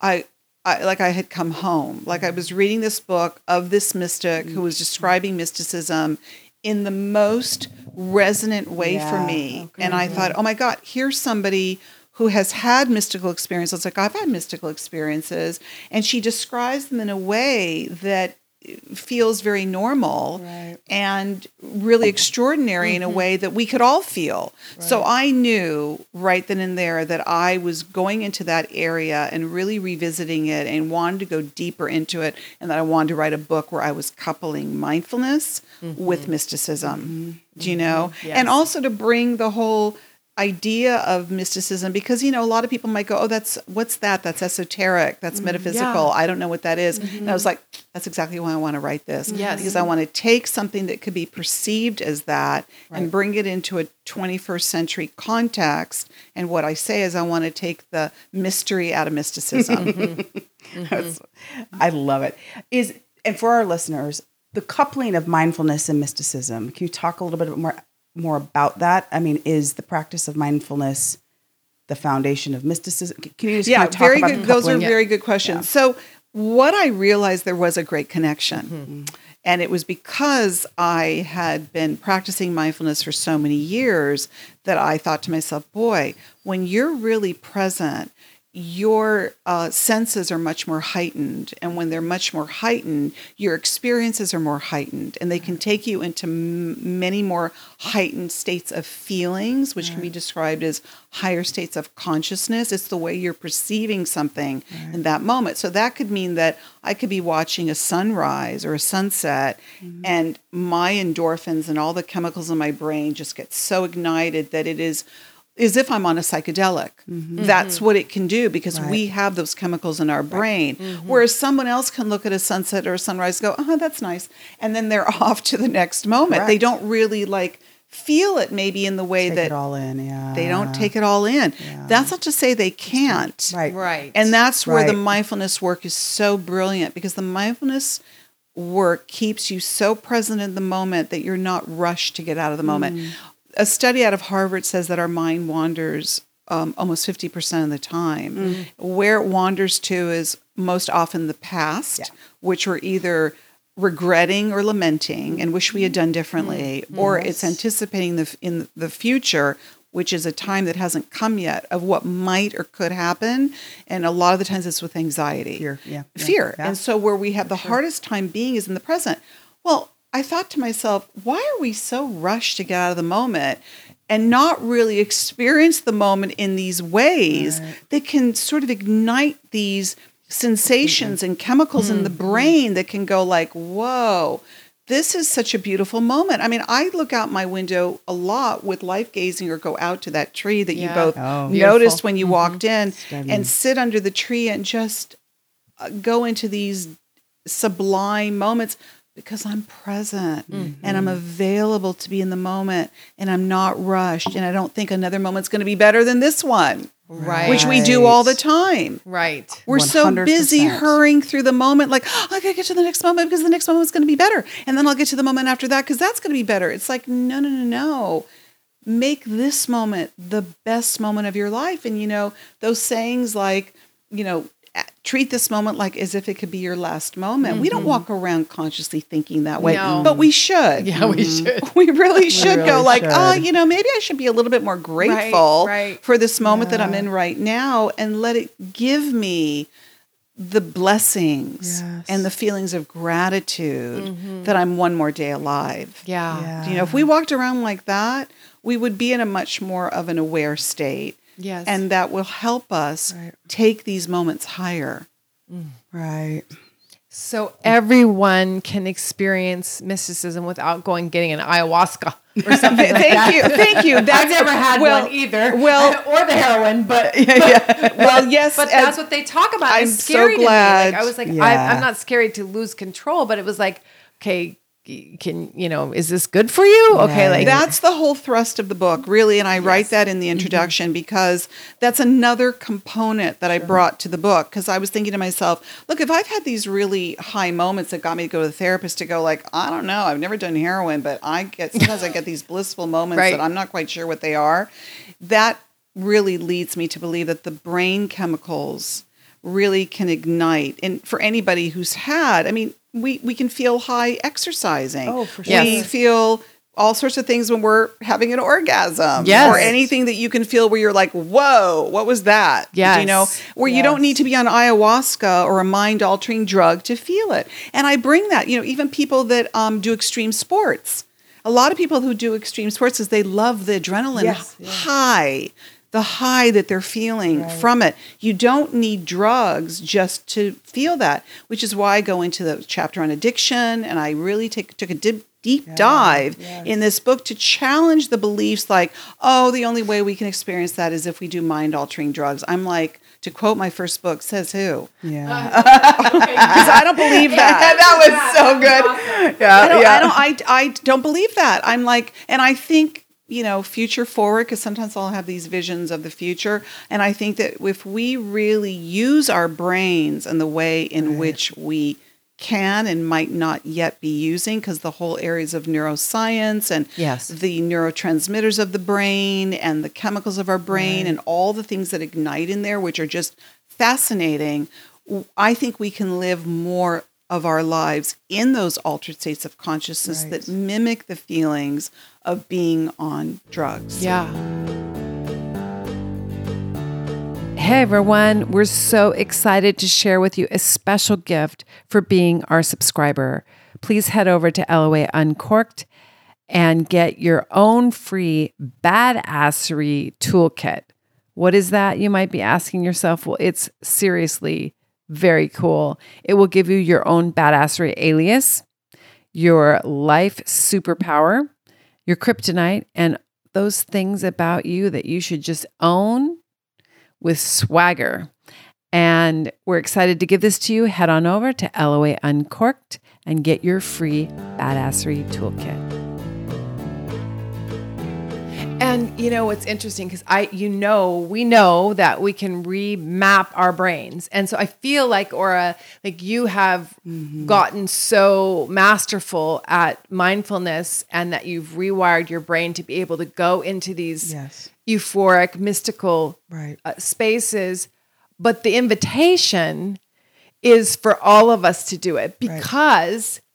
I, I like I had come home. Like I mm-hmm. was reading this book of this mystic who was mm-hmm. describing mysticism in the most resonant way for me. Oh, okay. And I thought, oh my God, here's somebody who has had mystical experiences. Like I've had mystical experiences. And she describes them in a way that feels very normal Right. and really extraordinary in a mm-hmm. way that we could all feel. So I knew right then and there that I was going into that area and really revisiting it and wanted to go deeper into it and that I wanted to write a book where I was coupling mindfulness with mm-hmm. mysticism. Do you mm-hmm. know? And also to bring the whole idea of mysticism because you know a lot of people might go oh that's what's that that's esoteric that's mm, metaphysical i don't know what that is." and i mm-hmm. was like that's exactly why i want to write this Yes. because i want to take something that could be perceived as that and bring it into a 21st century context and what i say is i want to take the mystery out of mysticism mm-hmm. Mm-hmm. That's- I love it. Is and for our listeners, the coupling of mindfulness and mysticism. Can you talk a little bit more more about that? I mean, is the practice of mindfulness the foundation of mysticism? Can you just yeah kind of talk very about good those are very good questions so what i realized there was a great connection Mm-hmm. and it was because i had been practicing mindfulness for so many years that i thought to myself boy when you're really present your uh, senses are much more heightened. And when they're much more heightened your experiences are more heightened. And they can mm. take you into m- many more heightened states of feelings which can be mm. described as higher states of consciousness. It's the way you're perceiving something mm. in that moment. So that could mean that i could be watching a sunrise or a sunset mm-hmm. and my endorphins and all the chemicals in my brain just get so ignited that it is as if I'm on a psychedelic. Mm-hmm. That's mm-hmm. what it can do because we have those chemicals in our brain. Mm-hmm. Whereas someone else can look at a sunset or a sunrise, and go, "Oh, that's nice," and then they're off to the next moment. They don't really like feel it maybe in the way Take that it all in, yeah. they don't take it all in. That's not to say they can't. right. Right. And that's where the mindfulness work is so brilliant because the mindfulness work keeps you so present in the moment that you're not rushed to get out of the moment. A study out of Harvard says that our mind wanders um, almost 50% of the time. Mm-hmm. Where it wanders to is most often the past, which we're either regretting or lamenting and wish we had done differently, Mm-hmm. or it's anticipating the in the future, which is a time that hasn't come yet of what might or could happen. And a lot of the times it's with anxiety, Fear, yeah, yeah, fear. yeah. And so where we have the hardest time being is in the present. Well, I thought to myself, why are we so rushed to get out of the moment and not really experience the moment in these ways that can sort of ignite these sensations mm-hmm. and chemicals in the mm-hmm. brain that can go like, whoa, this is such a beautiful moment. I mean, I look out my window a lot with life gazing or go out to that tree that Yeah. you both Oh. noticed when you mm-hmm. walked in Stunning. and sit under the tree and just uh, go into these sublime moments because I'm present and I'm mm-hmm. available to be in the moment and I'm not rushed and I don't think another moment's going to be better than this one, Right. which we do all the time. Right. We're so busy hurrying through the moment, like, oh, I gotta get to the next moment because the next moment's gonna be better. And then I'll get to the moment after that because that's gonna be better. It's like, no, no, no, no. Make this moment the best moment of your life. And, you know, those sayings like, you know, a- treat this moment like as if it could be your last moment. We don't mm-hmm. walk around consciously thinking that way, No. but we should. Yeah, we mm-hmm. should. We really should go really like, oh, you know, maybe I should be a little bit more grateful right. for this moment that I'm in right now and let it give me the blessings Yes. and the feelings of gratitude mm-hmm. that I'm one more day alive. Yeah. Yeah. You know, if we walked around like that, we would be in a much more of an aware state. Yes. And that will help us Right. take these moments higher. Mm. Right. So everyone can experience mysticism without going getting an ayahuasca or something thank that. you. Thank you. That's I've never had well, one either. Well, or the heroin, but well, yes. but that's what they talk about. I'm so glad. Like I was like, Yeah. I, I'm not scared to lose control, but it was like, okay, can you know, is this good for you? Okay, like That's the whole thrust of the book, really. And I write that in the mm-hmm. introduction because that's another component that I brought to the book. Because I was thinking to myself, look, if I've had these really high moments that got me to go to the therapist to go, like, I don't know, I've never done heroin, but I get sometimes I get these blissful moments Right. that I'm not quite sure what they are. That really leads me to believe that the brain chemicals really can ignite. And for anybody who's had, I mean, we, we can feel high exercising. Oh, for We sure. Yes. feel all sorts of things when we're having an orgasm. Yes. Or anything that you can feel where you're like, whoa, what was that? Yes. You know, where you don't need to be on ayahuasca or a mind altering drug to feel it. And I bring that, you know, even people that um, do extreme sports. A lot of people who do extreme sports is they love the adrenaline Yes, yeah. high, the high that they're feeling from it. You don't need drugs just to feel that, which is why I go into the chapter on addiction and I really take took a deep deep dive in this book to challenge the beliefs like, oh, the only way we can experience that is if we do mind altering drugs. I'm like, to quote my first book, says who? Yeah. Because I don't believe that. that was so good. Yeah, I don't, I don't. I, I don't believe that. I'm like, and I think you know, future forward because sometimes I'll have these visions of the future, and I think that if we really use our brains in the way in which we can and might not yet be using because the whole areas of neuroscience and Yes. the neurotransmitters of the brain and the chemicals of our brain and all the things that ignite in there which are just fascinating I think we can live more of our lives in those altered states of consciousness Right. that mimic the feelings of being on drugs Yeah. Hey everyone, we're so excited to share with you a special gift for being our subscriber. Please head over to LOA Uncorked and get your own free badassery toolkit. What is that? You might be asking yourself. Well, it's seriously very cool. It will give you your own badassery alias, your life superpower, your kryptonite, and those things about you that you should just own with swagger. And we're excited to give this to you. Head on over to LOA Uncorked and get your free badassery toolkit. And you know what's interesting because I, you know, we know that we can remap our brains, and so I feel like Ora, like you have gotten so masterful at mindfulness, and that you've rewired your brain to be able to go into these Yes. euphoric, mystical Right. uh, spaces. But the invitation is for all of us to do it because Right.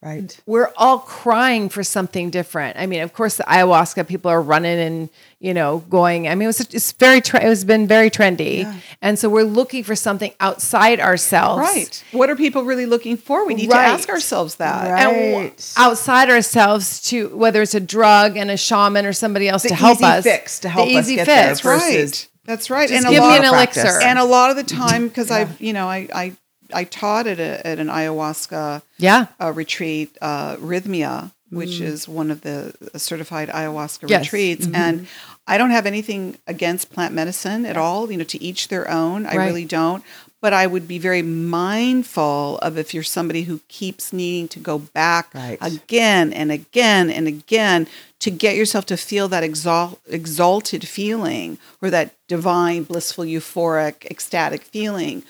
We're all crying for something different. I mean, of course, the ayahuasca people are running and you know going. I mean, it was it's very tre- it has been very trendy, and so we're looking for something outside ourselves, Right. What are people really looking for? We need Right. to ask ourselves that. Right. And Right. outside ourselves to whether it's a drug and a shaman or somebody else The to help easy us. fix to help the us easy get fix. there That's right. versus That's right. Just and give a me lot an of practice. elixir. And a lot of the time, because I've, you know, I, I, I taught at, a, at an ayahuasca Yeah. uh, retreat, uh, Rythmia, which is one of the certified ayahuasca Yes. retreats. And I don't have anything against plant medicine at all, you know, to each their own. I Right. really don't. But I would be very mindful of if you're somebody who keeps needing to go back Right. again and again and again to get yourself to feel that exalt, exalted feeling or that divine, blissful, euphoric, ecstatic feeling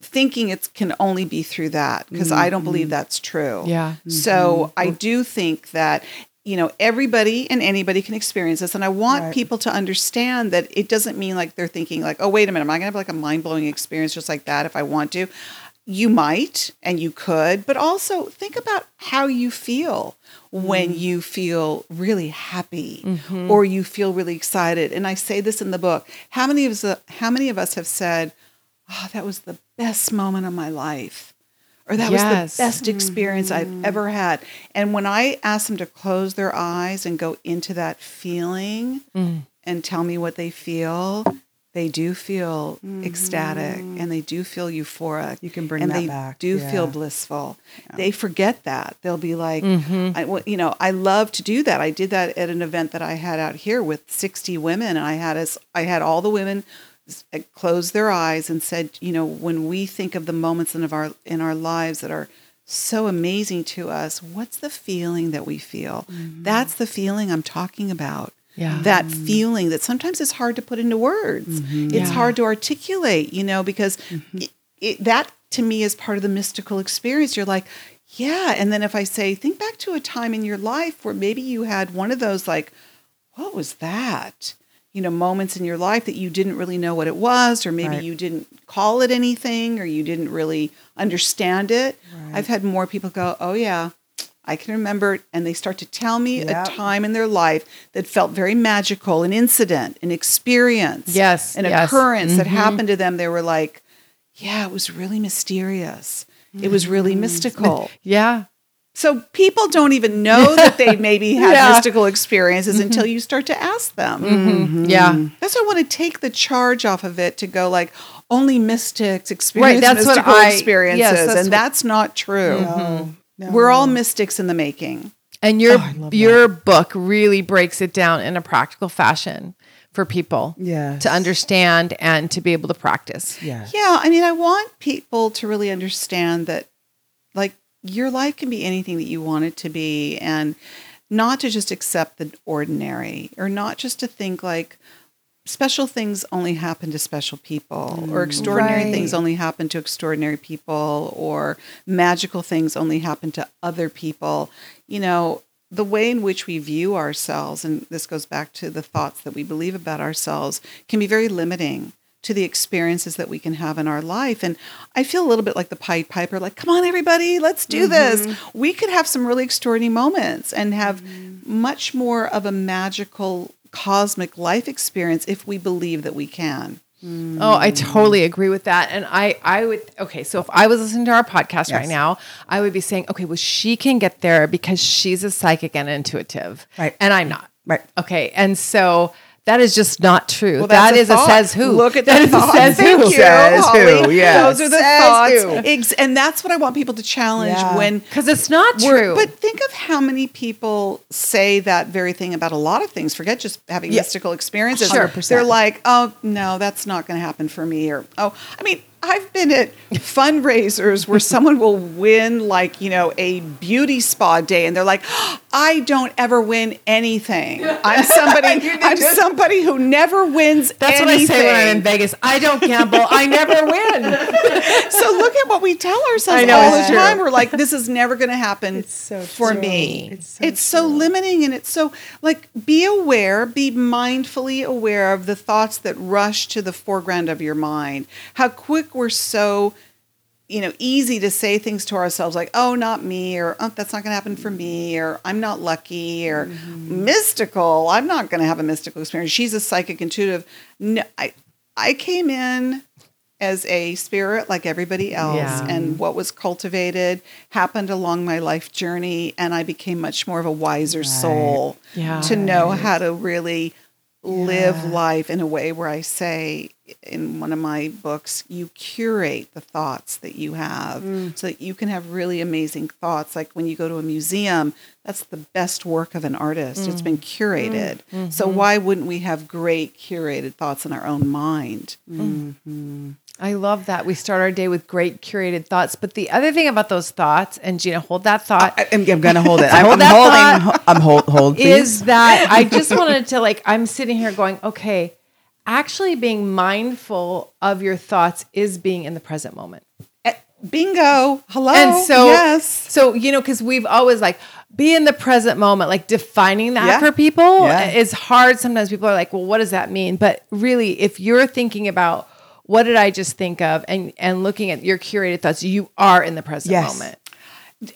thinking it can only be through that because I don't believe mm-hmm. that's true. Yeah. So mm-hmm. I do think that you know everybody and anybody can experience this and I want Right. people to understand that it doesn't mean like they're thinking like oh wait a minute am I going to have like a mind-blowing experience just like that if I want to. You might and you could, but also think about how you feel when mm. you feel really happy mm-hmm. or you feel really excited. And I say this in the book. How many of us how many of us have said, oh, that was the best moment of my life. Or that was the best mm-hmm. experience I've ever had. And when I ask them to close their eyes and go into that feeling mm. and tell me what they feel, they do feel mm-hmm. ecstatic and they do feel euphoric. You can bring and that they back, do feel yeah. blissful. They forget that. They'll be like, mm-hmm. I, well, you know, I love to do that. I did that at an event that I had out here with 60 women. And I had us, I had all the women uh, their eyes and said, you know, when we think of the moments in of our in our lives that are so amazing to us, what's the feeling that we feel? Mm-hmm. That's the feeling I'm talking about. Yeah. That feeling that sometimes it's hard to put into words. Mm-hmm. It's Yeah. hard to articulate, you know, because mm-hmm. it, it, that to me is part of the mystical experience. You're like, yeah. And then if I say, think back to a time in your life where maybe you had one of those, like, what was that? You know, moments in your life that you didn't really know what it was, or maybe Right. you didn't call it anything, or you didn't really understand it. I've had more people go, oh, yeah. I can remember it, and they start to tell me Yeah. a time in their life that felt very magical, an incident, an experience, Yes, an yes. occurrence that mm-hmm. happened to them. They were like, "Yeah, it was really mysterious. It was really mm. mystical." Yeah. So people don't even know that they maybe had Yeah. mystical experiences mm-hmm. until you start to ask them. Mm-hmm. Mm-hmm. Yeah. That's why I want to take the charge off of it to go like only mystics experience that's what mystical I- experiences, yes, that's and what- that's not true. No, no. We're all mystics in the making. And your oh, I love your book really breaks it down in a practical fashion for people Yes. to understand and to be able to practice. Yes. Yeah, I mean, I want people to really understand that, like, your life can be anything that you want it to be, and not to just accept the ordinary, or not just to think like special things only happen to special people, or mm, extraordinary Right. things only happen to extraordinary people, or magical things only happen to other people. You know, the way in which we view ourselves, and this goes back to the thoughts that we believe about ourselves, can be very limiting to the experiences that we can have in our life. And I feel a little bit like the Pied Piper, like, come on, everybody, let's do mm-hmm. this. We could have some really extraordinary moments and have mm-hmm. much more of a magical cosmic life experience if we believe that we can. Mm-hmm. Oh, I totally agree with that. And I, I would, okay, so if I was listening to our podcast right now, I would be saying, okay, well, she can get there because she's a psychic and intuitive. Right. And I'm not. Right. Okay. And so that is just not true. Well, that's is a, says who. Look at that that is a says Thank who. you, Says who, Holly. yes. Those are the Says thoughts. Ex- and that's what I want people to challenge Yeah. when Because it's not true. But think of how many people say that very thing about a lot of things. Forget just having Yeah. mystical experiences. Sure. They're like, oh, no, that's not going to happen for me. Or, oh, I mean, I've been at fundraisers where someone will win like, you know, a beauty spa day and they're like, oh, I don't ever win anything. I'm somebody I'm somebody who never wins That's anything. what I say when I'm in Vegas. I don't gamble. I never win. so look at what we tell ourselves know, all the true. time. We're like, this is never going to happen so for true. me. It's It's so so, limiting, and it's so like be aware, be mindfully aware of the thoughts that rush to the foreground of your mind. How quick we're so. You know, easy to say things to ourselves like, "Oh, not me," or "Oh, that's not going to happen for me," or "I'm not lucky," or mm-hmm. "Mystical." I'm not going to have a mystical experience. She's a psychic intuitive. No, I, I came in as a spirit like everybody else Yeah. and what was cultivated happened along my life journey and i became much more of a wiser soul Yeah. to know how to really live life in a way where i say in one of my books you curate the thoughts that you have. Mm. So that you can have really amazing thoughts. Like when you go to a museum that's the best work of an artist. It's been mm. curated. Mm. So mm-hmm. why wouldn't we have great curated thoughts in our own mind mm-hmm. I love that. We start our day with great curated thoughts. But the other thing about those thoughts, and Gina, hold that thought. I, am I'm gonna hold it. I'm, Hold I'm that holding. I'm hold. Hold. Please. is that I just wanted to like I'm sitting here going, okay, actually being mindful of your thoughts is being in the present moment. Eh, bingo hello and so yes so you know because we've always like be in the present moment like defining that Yeah. for people Yeah. is hard sometimes people are like well what does that mean but really if you're thinking about what did i just think of and and looking at your curated thoughts you are in the present Yes. moment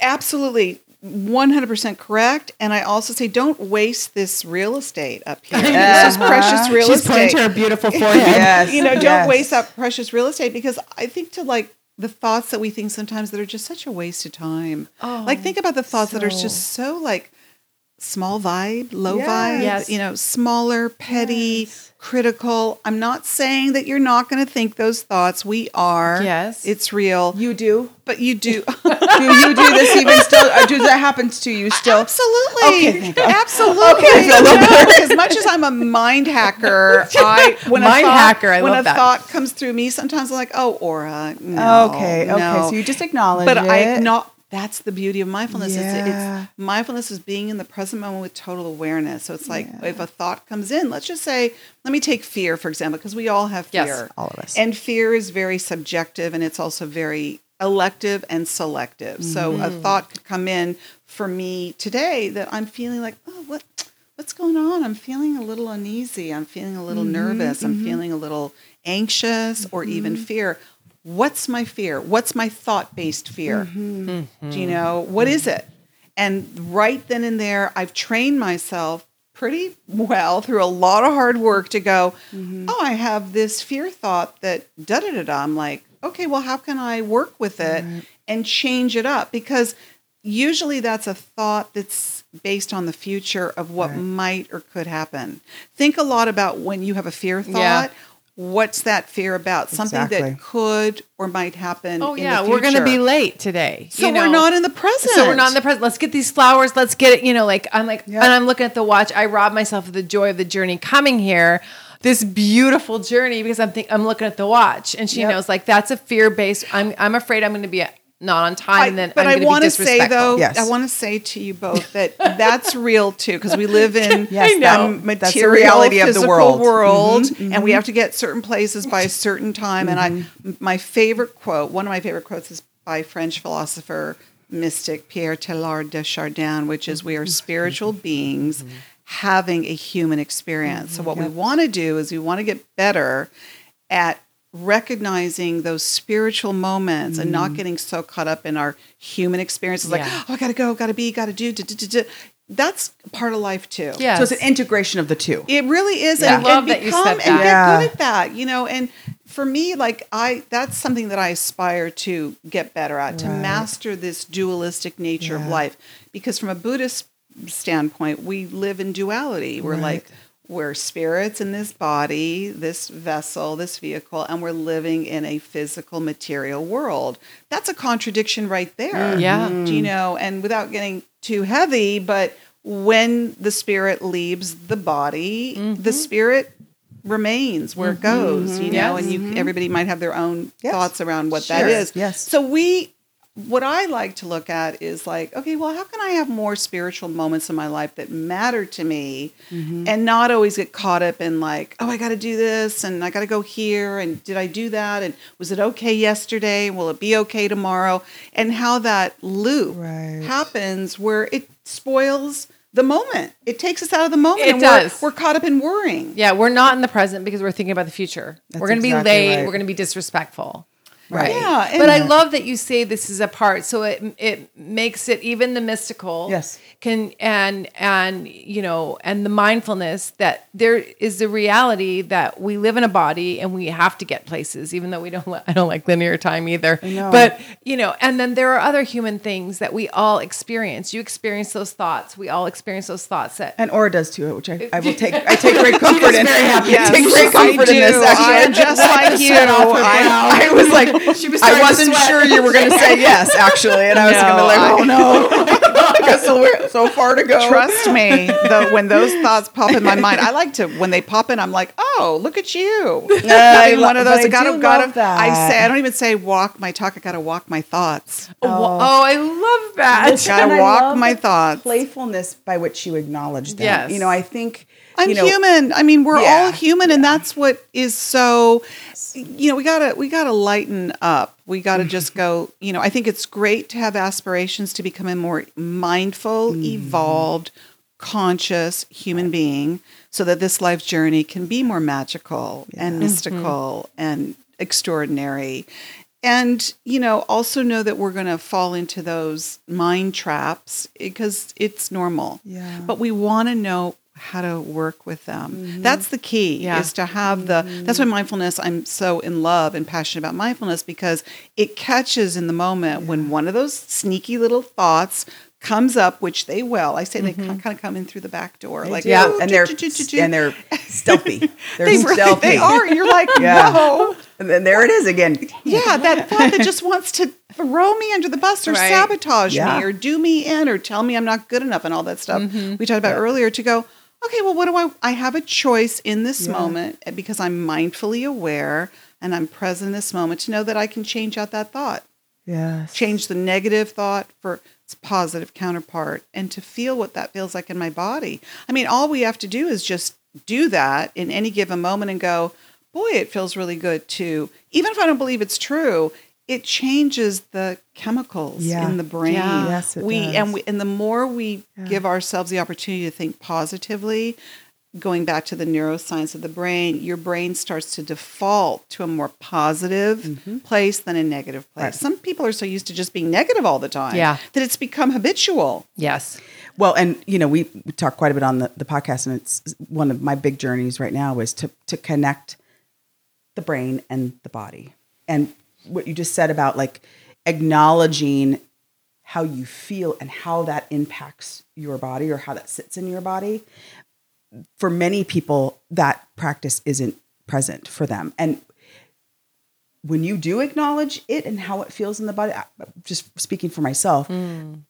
absolutely 100% correct and i also say don't waste this real estate up here this is precious real estate. she's pointing estate to her beautiful forehead Yes. you know don't yes. waste that precious real estate because i think to like the thoughts that we think sometimes that are just such a waste of time Oh, like think about the thoughts that are just so like small vibe low Yes. vibe Yes. you know smaller petty critical i'm not saying that you're not going to think those thoughts we are Yes. it's real You do. but you do Do you do this even still? Or do that happens to you still? Absolutely. Okay. Absolutely. Okay, I feel a little No, as much as I'm a mind hacker, I when Mind a thought, hacker, I when a that. thought comes through me, sometimes I'm like, oh, Ora. No, Okay, okay, no. so you just acknowledge But I not. That's the beauty of mindfulness. Yeah. it's mindfulness is being in the present moment with total awareness. So it's like if a thought comes in, let's just say, let me take fear for example, because we all have fear. Yes, all of us. And fear is very subjective and it's also very elective and selective. So a mm-hmm. thought could come in for me today that I'm feeling like, oh, what what's going on? I'm feeling a little uneasy. I'm feeling a little mm-hmm. nervous. I'm mm-hmm. feeling a little anxious or even fear. What's my fear? What's my thought-based fear? Mm-hmm. Do you know what is it? And right then and there, I've trained myself pretty well through a lot of hard work to go, mm-hmm. oh, I have this fear thought that da da da da. I'm like, okay, well, how can I work with it and change it up? Because usually that's a thought that's based on the future of what might or could happen. Think a lot about when you have a fear thought. Yeah. What's that fear about? Something Exactly. that could or might happen. oh in yeah the we're gonna be late today So you we're not in the present. So we're not in the present. Let's get these flowers. Let's get it. You know, like I'm like, Yeah. and I'm looking at the watch. I rob myself of the joy of the journey coming here, this beautiful journey because I'm think I'm looking at the watch, and she Yep. knows like that's a fear based. I'm I'm afraid I'm going to be not on time. I- then but I'm I want to say though, Yes. I want to say to you both that that's real too, because we live in Yes, a that- that's the reality of the world. world, Mm-hmm, and we have to get certain places by a certain time. And I, Mm-hmm. my favorite quote, one of my favorite quotes, is by French philosopher mystic Pierre Teilhard de Chardin, which is, "We are spiritual beings." Having a human experience. So, what we want to do is we want to get better at recognizing those spiritual moments and not mm-hmm. getting so caught up in our human experiences like oh i gotta go gotta be gotta do, do, do, do, do. that's part of life too Yeah. So it's an integration of the two. it really is Yeah. and, I love and that you become said and that. get Yeah. good at that you know and for me like i that's something that i aspire to get better at to master this dualistic nature of life because from a buddhist standpoint we live in duality we're like we're spirits in this body, this vessel, this vehicle, and we're living in a physical material world. That's a contradiction right there. Mm-hmm. Yeah. Do you know? And without getting too heavy, but when the spirit leaves the body, the mm-hmm. spirit remains where it mm-hmm. goes, you know, Yes. and you everybody might have their own Yes. thoughts around what Sure. that is. Yes. So we what I like to look at is like, okay, well, how can I have more spiritual moments in my life that matter to me mm-hmm. and not always get caught up in like, oh, I got to do this and I got to go here and did I do that and was it okay yesterday? Will it be okay tomorrow? And how that loop Right. happens where it spoils the moment. It takes us out of the moment. It does. We're, we're caught up in worrying. Yeah, we're not in the present because we're thinking about the future. That's we're going to be late. right. We're going to be disrespectful. Right. Yeah, and- but I love that you say this is a part. So it it makes it even the mystical. Yes. Can and and you know and the mindfulness that there is the reality that we live in a body and we have to get places, even though we don't. I don't like linear time either. know. But you know, and then there are other human things that we all experience. You experience those thoughts. We all experience those thoughts that And Ora does too, which I, I will take. I take great comfort in. Yes, I take great comfort I in this. do. Actually, I'm just like you. I, I was like, She was I wasn't sweat. sure you were going to say yes, actually, and I was going to No, like, I- oh no, I guess so, so far to go. Trust me, though, when those thoughts pop in my mind, I like to. When they pop in, I'm like, "Oh, look at you!" Having lo- one of those. I I gotta, do gotta. love that. I say, I don't even say walk my talk. I gotta walk my thoughts. oh, oh. oh I love that. I gotta walk my thoughts. Playfulness by which you acknowledge them. Yes. You know, I think I'm you know, human. I mean, we're Yeah, all human, and that's what is so. You know, we gotta we gotta lighten up. We gotta just go. You know, I think it's great to have aspirations to become a more mindful, mm. evolved, conscious human being, so that this life journey can be more magical and mm-hmm. mystical and extraordinary. And, you know, also know that we're going to fall into those mind traps because it's normal. Yeah. But we want to know how to work with them. Mm-hmm. That's the key Yeah. is to have the mm-hmm. that's why mindfulness I'm so in love and passionate about mindfulness because it catches in the moment when one of those sneaky little thoughts comes up which they will. I say they mm-hmm. kind of come in through the back door like yeah, and they're do, do, do, do." and they're stealthy. They're they, really- stealthy. they are you're like Yeah. no And then there it is again. yeah, that thought that just wants to throw me under the bus or Right. sabotage Yeah. me or do me in or tell me I'm not good enough and all that stuff we talked about earlier to go, okay, well, what do I, I have a choice in this Yeah. moment eh, because I'm mindfully aware and I'm present in this moment to know that I can change out that thought, Yes. change the negative thought for its positive counterpart and to feel what that feels like in my body. I mean, all we have to do is just do that in any given moment and go, boy, it feels really good too. Even if I don't believe it's true, it changes the chemicals Yeah. in the brain. Yeah. Yes, it we does. and we and the more we give ourselves the opportunity to think positively, going back to the neuroscience of the brain, your brain starts to default to a more positive place than a negative place. Mm-hmm. Right. Some people are so used to just being negative all the time Yeah. that it's become habitual. yes. Well, and you know, we, we talk quite a bit on the, the podcast, and it's one of my big journeys right now is to to connect the brain and the body. And what you just said about like acknowledging how you feel and how that impacts your body or how that sits in your body. For many people, that practice isn't present for them. And when you do acknowledge it and how it feels in the body, just speaking for myself, mm.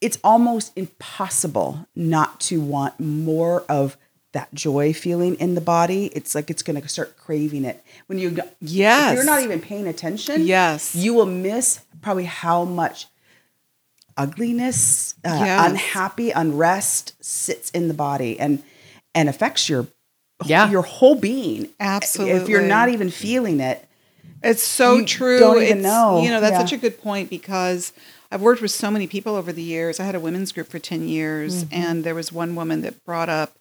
it's almost impossible not to want more of that joy feeling in the body. It's like it's going to start craving it. When you Yes. if you're not even paying attention, Yes. you will miss probably how much ugliness, uh, Yes. unhappy, unrest sits in the body and and affects your Yeah. your whole being. Absolutely, if you're not even feeling it, It's so You true. don't even It's- know. You know, that's Yeah. such a good point because I've worked with so many people over the years. I had a women's group for 10 years, Mm-hmm. and there was one woman that brought up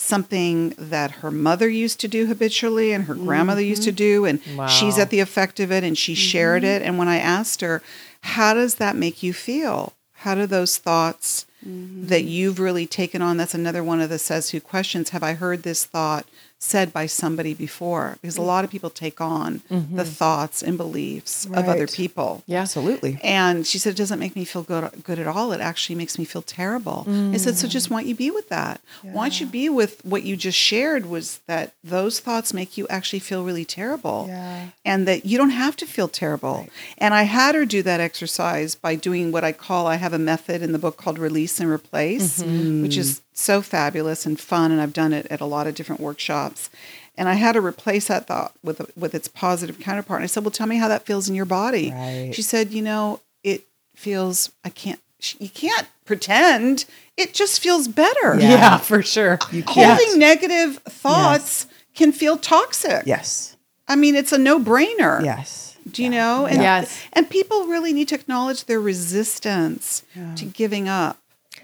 something that her mother used to do habitually and her grandmother used Mm-hmm. to do, and she's at the effect of it, and she shared it. And when I asked her, How does that make you feel? How do those thoughts that you've really taken on? That's another one of the says who questions. Have I heard this thought said by somebody before? Because a mm. lot of people take on the mm-hmm. thoughts and beliefs of other people. Yeah. absolutely. And she said, it doesn't make me feel good, good at all. It actually makes me feel terrible. I said, so just mm. why don't you be with that? Why don't you be with what you just shared was that those thoughts make you actually feel really terrible. Yeah. And that you don't have to feel terrible. And I had her do that exercise by doing what I call, I have a method in the book called Release and Replace. place, which is so fabulous and fun. And I've done it at a lot of different workshops. And I had to replace that thought with with its positive counterpart. And I said, "Well, tell me how that feels in your body." Right. She said, "You know, it feels. I can't. You can't pretend. It just feels better. Yeah. Yeah, for sure. Holding negative thoughts can feel toxic. Yes. I mean, it's a no brainer. Yes. Do you know? And, Yes. And people really need to acknowledge their resistance to giving up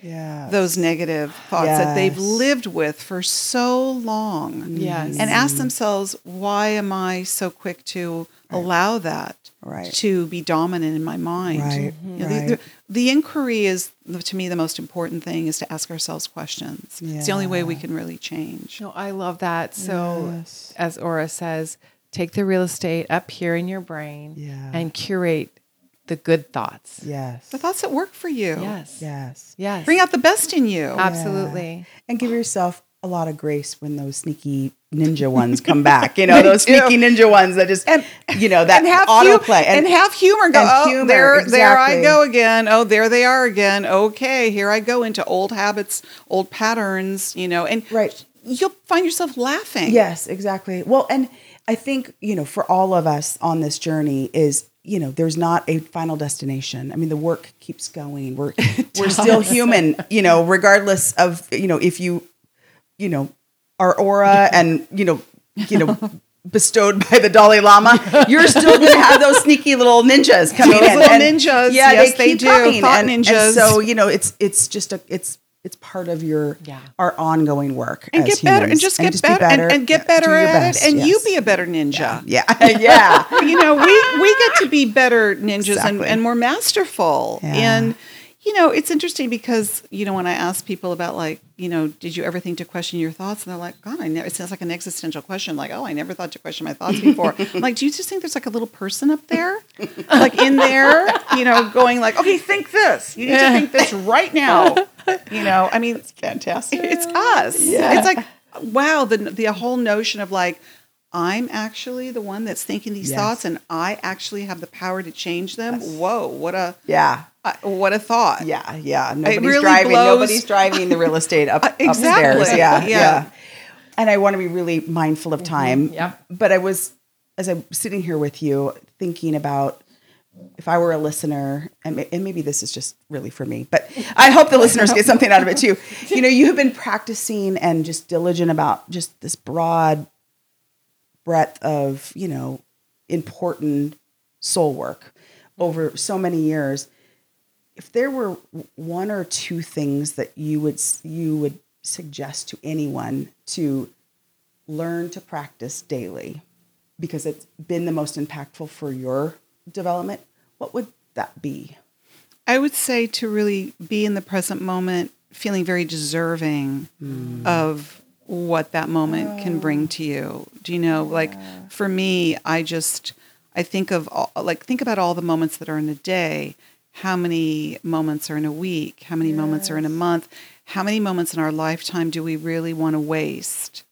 Yeah. those negative thoughts that they've lived with for so long. Yes. And ask mm. themselves, why am I so quick to allow that Right. to be dominant in my mind? Right. You know, the- Right. the, the inquiry is, to me, the most important thing is to ask ourselves questions. It's the only way we can really change. No, I love that. So, Yes. as Ora says, take the real estate up here in your brain Yeah. and curate the good thoughts. Yes. The thoughts that work for you. Yes. Yes. Yes. Bring out the best in you. Absolutely. And give yourself a lot of grace when those sneaky ninja ones come back. You know, those do. sneaky ninja ones that just, And- you know, that and have autoplay. hu- and, have humor. Go, and oh, humor, there, there I go again. Oh, there they are again. Okay, here I go into old habits, old patterns. You know, and Right. you'll find yourself laughing. Yes, exactly. Well, and I think, you know, for all of us on this journey is, you know, there's not a final destination. I mean, the work keeps going. We're we're still human, you know, regardless of, you know, if you, you know, are Ora and, you know, you know, bestowed by the Dalai Lama, you're still going to have those sneaky little ninjas coming Those in. little And- ninjas, Yeah, yes, they keep do. coming. And- and ninjas. so, you know, it's it's just a it's it's part of your Yeah. our ongoing work And as get better, and humans. just get be better, and, and get Yeah, better at best, it, and you be a better ninja. Yeah, yeah. you know, we we get to be better ninjas and, Exactly. and more masterful. Yeah. And you know, it's interesting because you know when I ask people about like, you know, did you ever think to question your thoughts? And they're like, God, I never. It sounds like an existential question. Like, oh, I never thought to question my thoughts before. I'm like, do you just think there's like a little person up there, like in there, you know, going like, okay, think this. You need to think this right now. You know, I mean, it's Fantastic. it's us. Yeah. It's like, wow, the the whole notion of like, I'm actually the one that's thinking these Yes. thoughts, and I actually have the power to change them. Whoa, what a Yeah. uh, what a thought. Yeah, yeah. Nobody's really driving. blows- Nobody's driving the real estate up Exactly. upstairs. Yeah, Yeah. yeah, And I want to be really mindful of time. Yep. But I was, as I'm sitting here with you, thinking about if I were a listener, and, ma- and maybe this is just really for me, but I hope the listeners get something out of it too. You know, you have been practicing and just diligent about just this broad breadth of, you know, important soul work over so many years if there were one or two things that you would you would suggest to anyone to learn to practice daily because it's been the most impactful for your development what would that be I would say to really be in the present moment, feeling very deserving hmm. of what that moment can bring oh. to you. Do you know? Like for me, I just I think of all, like think about all the moments that are in a day. How many moments are in a week? How many moments are in a month? How many moments in our lifetime do we really want to waste?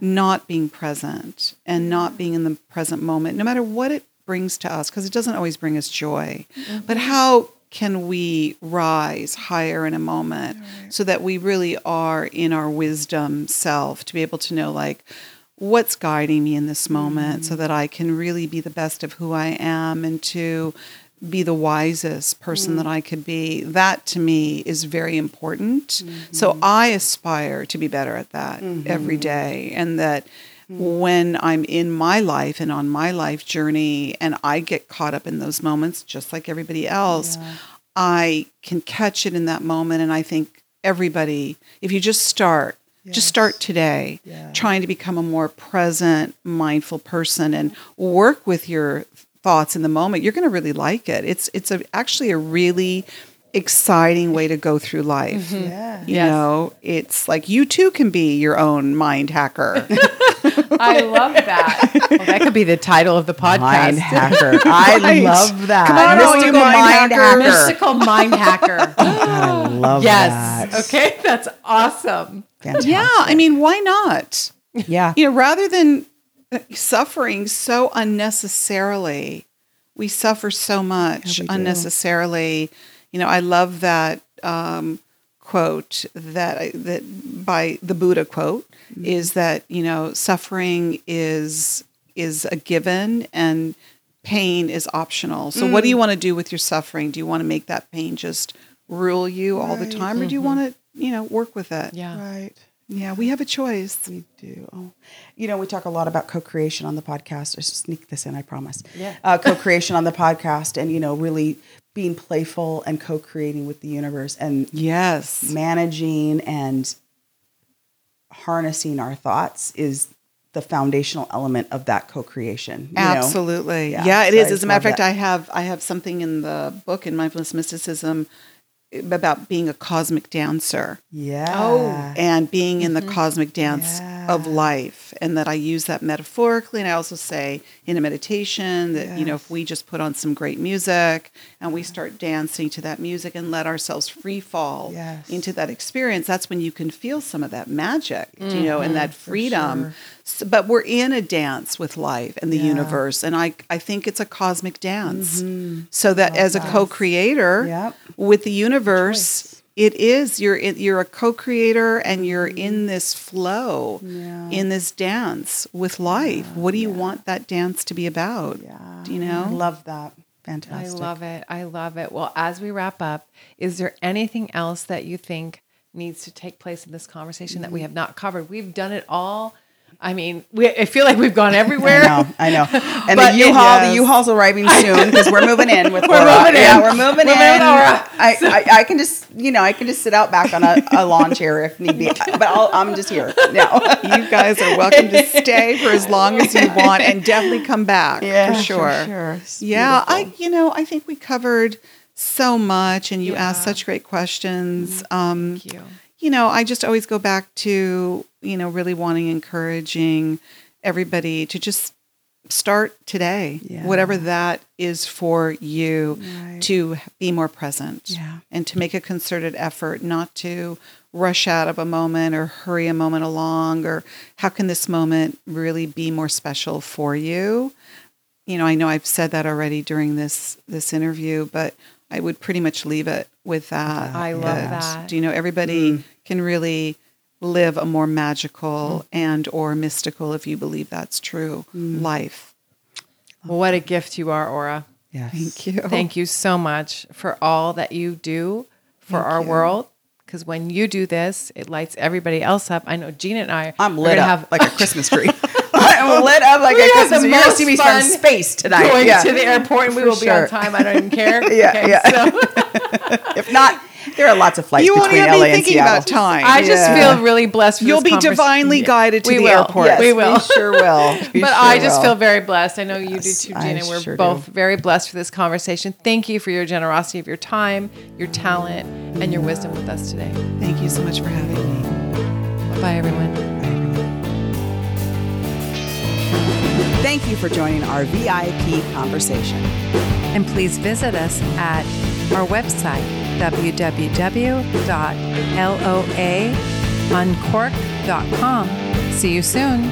Not being present and not being in the present moment, no matter what it brings to us, because it doesn't always bring us joy. Mm-hmm. But how can we rise higher in a moment so that we really are in our wisdom self to be able to know, like, what's guiding me in this moment so mm-hmm. that I can really be the best of who I am and to be the wisest person that mm. I could be. That to me is very important. So mm-hmm. I aspire to be better at that every day and that Mm-hmm. when I'm in my life and on my life journey and I get caught up in those moments just like everybody else, I can catch it in that moment. And I think everybody if you just start just start today Yeah. trying to become a more present mindful person and work with your thoughts in the moment you're going to really like it. It's it's a, actually a really exciting way to go through life. Mm-hmm. Yeah. You Yes. know it's like you too can be your own mind hacker I love that. Well, that could be the title of the podcast. mind hacker i Right. love that Come on, all you mystical mind mind hackers. hacker Mystical mind hacker. i love yes. that Okay, that's awesome. Fantastic. yeah i mean why not yeah you know rather than uh, suffering so unnecessarily we suffer so much Yeah, we do. unnecessarily you know i love that um, quote that that by the Buddha quote is that you know suffering is is a given and pain is optional. So what do you want to do with your suffering? Do you want to make that pain just rule you all the Right. time or do you want to, you know, work with it? Yeah. Right. Yeah, we have a choice. We do. Oh. You know, we talk a lot about co-creation on the podcast. I sneak this in, I promise. Yeah. Uh, co-creation on the podcast, and you know, really being playful and co-creating with the universe, and Yes. managing and harnessing our thoughts is the foundational element of that co-creation. you know? Absolutely. Yeah, Yeah, it so is. As a matter of fact, that. I have I have something in the book in mindfulness mysticism about being a cosmic dancer Yeah. Oh. and being in the mm-hmm. cosmic dance of life and that I use that metaphorically and I also say in a meditation that you know if we just put on some great music and we start dancing to that music and let ourselves free fall Yes. into that experience that's when you can feel some of that magic you mm-hmm. know and that freedom sure. S- but we're in a dance with life and the Yeah. universe and I I think it's a cosmic dance mm-hmm. so that as a co-creator Yep. with the universe it is you're in, you're a co-creator and you're mm-hmm. in this flow Yeah. in this dance with life what do you want that dance to be about Yeah. do you I know love that. Fantastic. I love it. I love it. Well, as we wrap up, is there anything else that you think needs to take place in this conversation that we mm-hmm. have not covered? We've done it all. I mean, we, I feel like we've gone everywhere. I know, I know. And the U-Haul, the does. U-Haul's arriving soon because we're moving in with We're Laura. moving Yeah, in. we're moving We're in. moving Laura. I, I, I can just, you know, I can just sit out back on a, a lawn chair if need be, but I'll, I'm just here now. you guys are welcome to stay for as long as you want and definitely come back Yeah, for sure, for sure. Yeah i you know i think we covered so much and you asked such great questions um Thank you. you know, I just always go back to, you know, really wanting, encouraging everybody to just start today, Yeah. whatever that is for you, Right. to be more present Yeah. and to make a concerted effort not to rush out of a moment or hurry a moment along or how can this moment really be more special for you you know, I know I've said that already during this this interview, but I would pretty much leave it with that. I love that. Do you know everybody mm. can really live a more magical mm-hmm. and or mystical, if you believe that's true, mm. life. Well, what a gift you are, Ora. Yes. Thank you. Thank you so much for all that you do for our world. Because when you do this, it lights everybody else up. I know Gina and I I'm are lit up have like a Christmas tree. I'm lit up like We a have Christmas the. You're gonna most see me fun from space tonight. going yeah. to the airport and we For will be on time. I don't even care. Yeah, Okay, yeah. so- If not, there are lots of flights You won't between even LA be and thinking Seattle. about time. I just Yeah. feel really blessed. For You'll this be convers- divinely guided to We the will. airport. Yes, We will. We sure will. We but sure I just will. feel very blessed. I know you do too, I We're sure both do. very blessed for this conversation. Thank you for your generosity of your time, your talent, and your wisdom with us today. Thank you so much for having me. Bye, everyone. Thank you for joining our VIP conversation. And please visit us at our website, www.loauncork.com. See you soon.